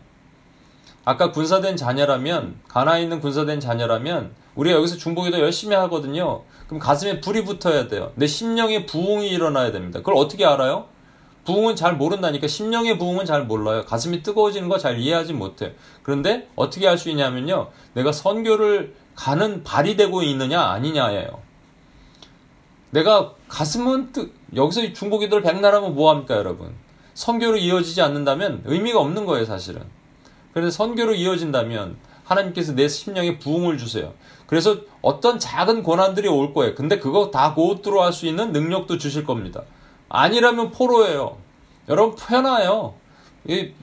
아까 군사된 자녀라면 가나에 있는 군사된 자녀라면 우리가 여기서 중보기도 열심히 하거든요. 그럼 가슴에 불이 붙어야 돼요. 내 심령의 부흥이 일어나야 됩니다. 그걸 어떻게 알아요? 부흥은 잘 모른다니까 심령의 부흥은 잘 몰라요. 가슴이 뜨거워지는 거 잘 이해하지 못해요. 그런데 어떻게 할 수 있냐면요. 내가 선교를 가는 발이 되고 있느냐 아니냐예요. 내가 가슴은 뜨, 여기서 중보기도를 백날 하면 뭐합니까 여러분? 선교로 이어지지 않는다면 의미가 없는 거예요 사실은. 그래서 선교로 이어진다면 하나님께서 내 심령에 부흥을 주세요. 그래서 어떤 작은 고난들이 올 거예요. 근데 그거 다 고투로 할 수 있는 능력도 주실 겁니다. 아니라면 포로예요. 여러분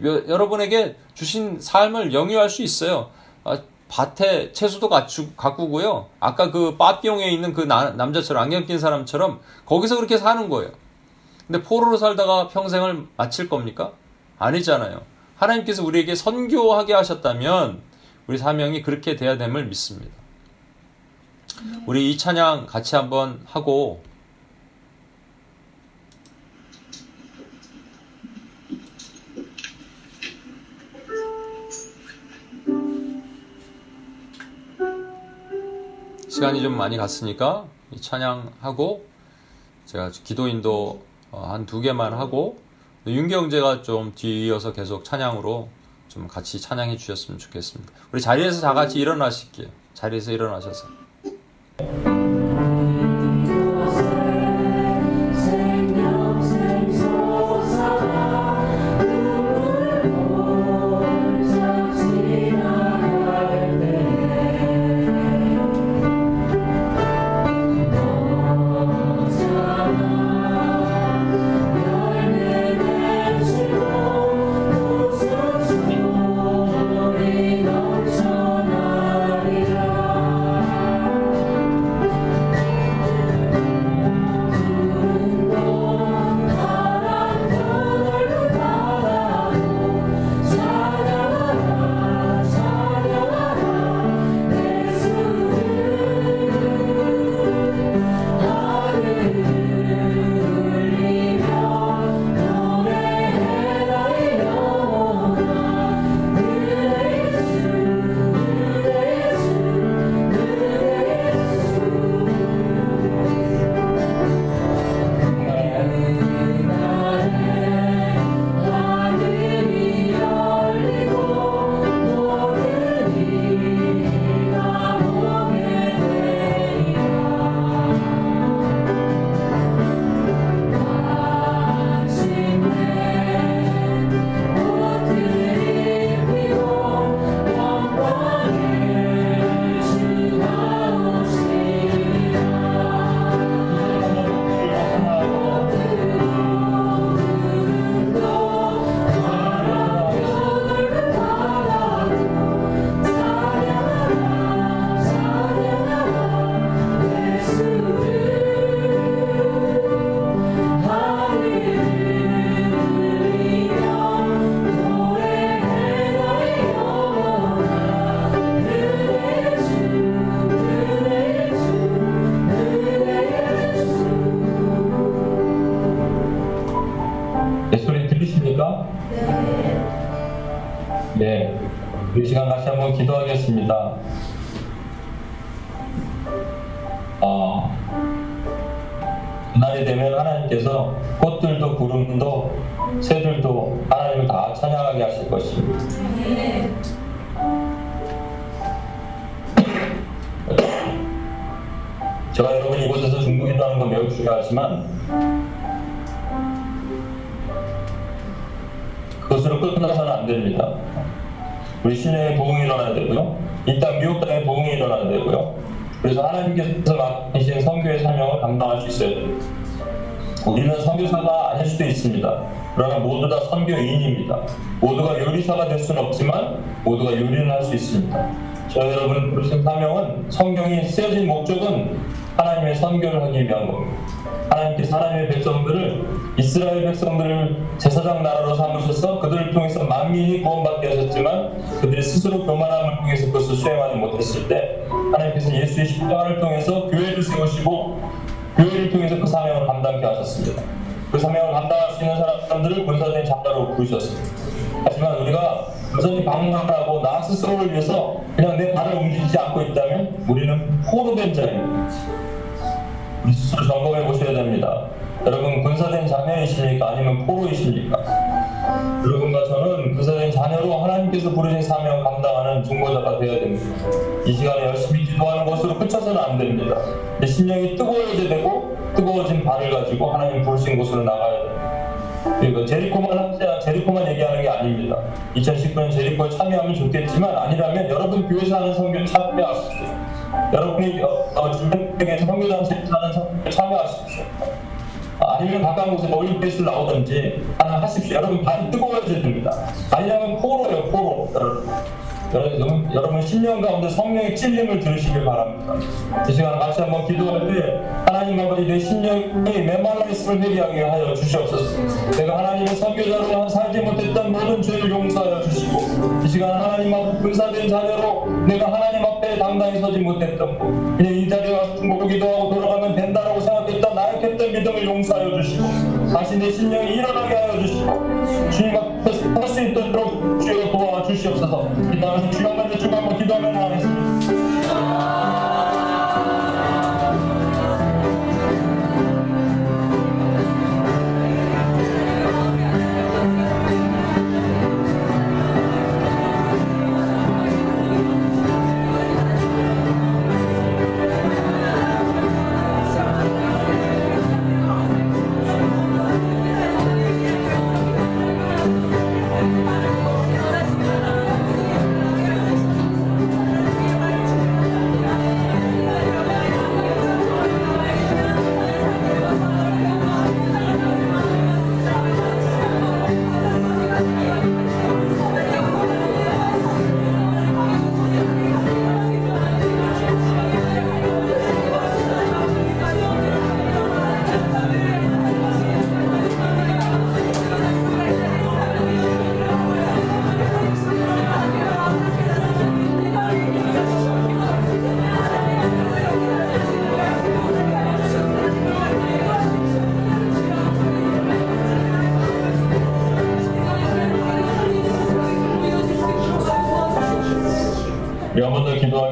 여, 여러분에게 주신 삶을 영위할 수 있어요. 아, 밭에 채소도 갖추, 가꾸고요. 아까 그 빠삐용에 있는 그 나- 남자처럼 안경 낀 사람처럼 거기서 그렇게 사는 거예요. 근데 포로로 살다가 평생을 마칠 겁니까? 아니잖아요. 하나님께서 우리에게 선교하게 하셨다면 우리 사명이 그렇게 돼야 됨을 믿습니다. 우리 이 찬양 같이 한번 하고 시간이 좀 많이 갔으니까 이 찬양하고 제가 기도인도 한 두 개만 하고 윤경제가 좀 뒤이어서 계속 찬양으로 좀 같이 찬양해 주셨으면 좋겠습니다. 우리 자리에서 다 같이 일어나실게요. 자리에서 일어나셔서. 신령의 부흥이 일어나야 되고요. 이 땅 미국 땅의 부흥이 일어나야 되고요. 그래서 하나님께서 맡기신 선교의 사명을 감당할 수 있어야 됩니다. 우리는 선교사가 아닐 수도 있습니다. 그러나 모두 다 선교인입니다. 모두가 요리사가 될 수는 없지만 모두가 요리는 할 수 있습니다. 저 여러분 부르신 사명은 성경이 쓰여진 목적은 하나님의 선교를 하기 위한 겁니다. 하나님께서 하나님의 백성들을 이스라엘 백성들을 제사장 나라로 삼으셔서 그들을 통해서 만민이 구원받게 하셨지만 그들이 스스로 교만함을 통해서 그것을 수행하지 못했을 때 하나님께서 예수의 십자가를 통해서 교회를 세우시고 교회를 통해서 그 사명을 감당케 하셨습니다. 그 사명을 감당할 수 있는 사람들을 군사적인 작가로 부르셨습니다. 하지만 우리가 여전히 방황하고 나 스스로를 위해서 그냥 내 발을 움직이지 않고 있다면 우리는 포로된 자입니다. 우리 스스로 점검해 보셔야 됩니다. 여러분 군사된 자녀이십니까? 아니면 포로이십니까? 여러분과 저는 군사된 자녀로 하나님께서 부르신 사명 감당하는 중보자가 되어야 됩니다. 이 시간에 열심히 기도하는 것으로 그쳐서는 안 됩니다. 내 심령이 뜨거워져야 되고 뜨거워진 발을 가지고 하나님 부르신 곳으로 나가야 됩니다. 그리고 제리코만 합자, 제리코만 얘기하는 게 아닙니다. 2019년 제리코에 참여하면 좋겠지만 아니라면 여러분 교회에서 하는 선교 참여하십시오. 여러분이 어, 어, 주변에 선교단체에서 하는 선교 참여하십시오. 아니면 가까운 곳에 올림피스를 나오든지 하나 하십시오. 여러분 발이 뜨거워져야 됩니다. 아니라면 포로예요, 포로. 여러분. 여러분, 10년 가운데 성령의 찔림을 들으시길 바랍니다. 이 시간 같이 한번 기도할 때 하나님 아버지 내 심령이 메말라 있음을 회개하게 하여 주시옵소서. 내가 하나님의 선교자로 살지 못했던 모든 죄를 용서하여 주시고 이 시간 하나님 앞 분사된 자녀로 내가 하나님 앞에 당당히 서지 못했던 것 그냥 이 자리에 와서 중보로 기도하고 돌아가면 된다라고 약했던 믿음을 용서하여 주시고 내 심령이 일어나게 하여 주시고 주님 앞에 설수 있도록 주여 도와 주시옵소서. 이 다음에 주여 먼저 주고 한번 기도하면 하겠습니다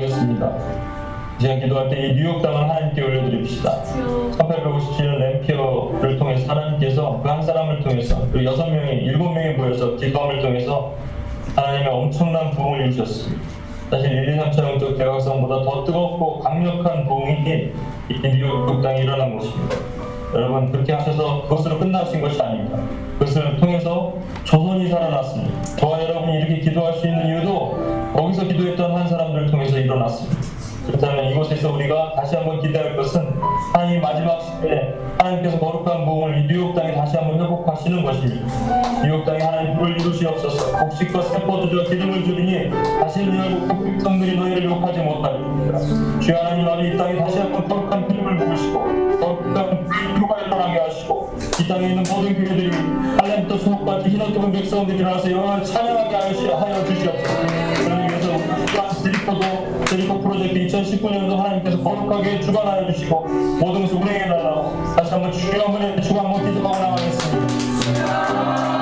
하겠습니다. 이 시간 기도할 때 이 뉴욕 땅을 하나님께 올려드립시다. 1857년 램피어를 통해서 하나님께서 그 한 사람을 통해서 그 여섯 명이 일곱 명이 모여서 기도함을 통해서 하나님의 엄청난 부흥을 이루셨습니다. 사실 1, 2, 3차원 쪽 대각성보다 더 뜨겁고 강력한 부흥이 이 뉴욕 땅에 일어난 것입니다. 여러분 그렇게 하셔서 그것으로 끝나신 것이 아닙니다. 그것을 통해서 조선이 살아났습니다. 저와 여러분이 이렇게 기도할 수 있는 이유도 거기서 기도했던 한 사람들을 통해서 일어났습니다. 그렇다면 이곳에서 우리가 다시 한번 기대할 것은 하나님 마지막 시대에 하나님께서 거룩한 부흥을 이 뉴욕 땅에 다시 한번 회복하시는 것입니다. 뉴욕 땅에 하나님 불을 이루시옵소서 곡식과 세포들과 기름을 주리니 다시는 열고 그 백성들이 너희를 욕하지 못하리라. 주여 하나님 아버지 이 땅에 다시 한번 거룩한 기름을 부으시고 거룩한 불과 일어나게 하시고 이 땅에 있는 모든 교회들이 할렘부터 수목까지 입은 백성들이 일어나서 영광을 찬양하게 하여 주시옵소서 우리가 드리코도 드리코 프로젝트 2019년도 하나님께서 거룩하게 주관하여 주시고 모든 것을 운행해 달라고 다시 한번 주여 한번 해주고 한번 기도하고 나가겠습니다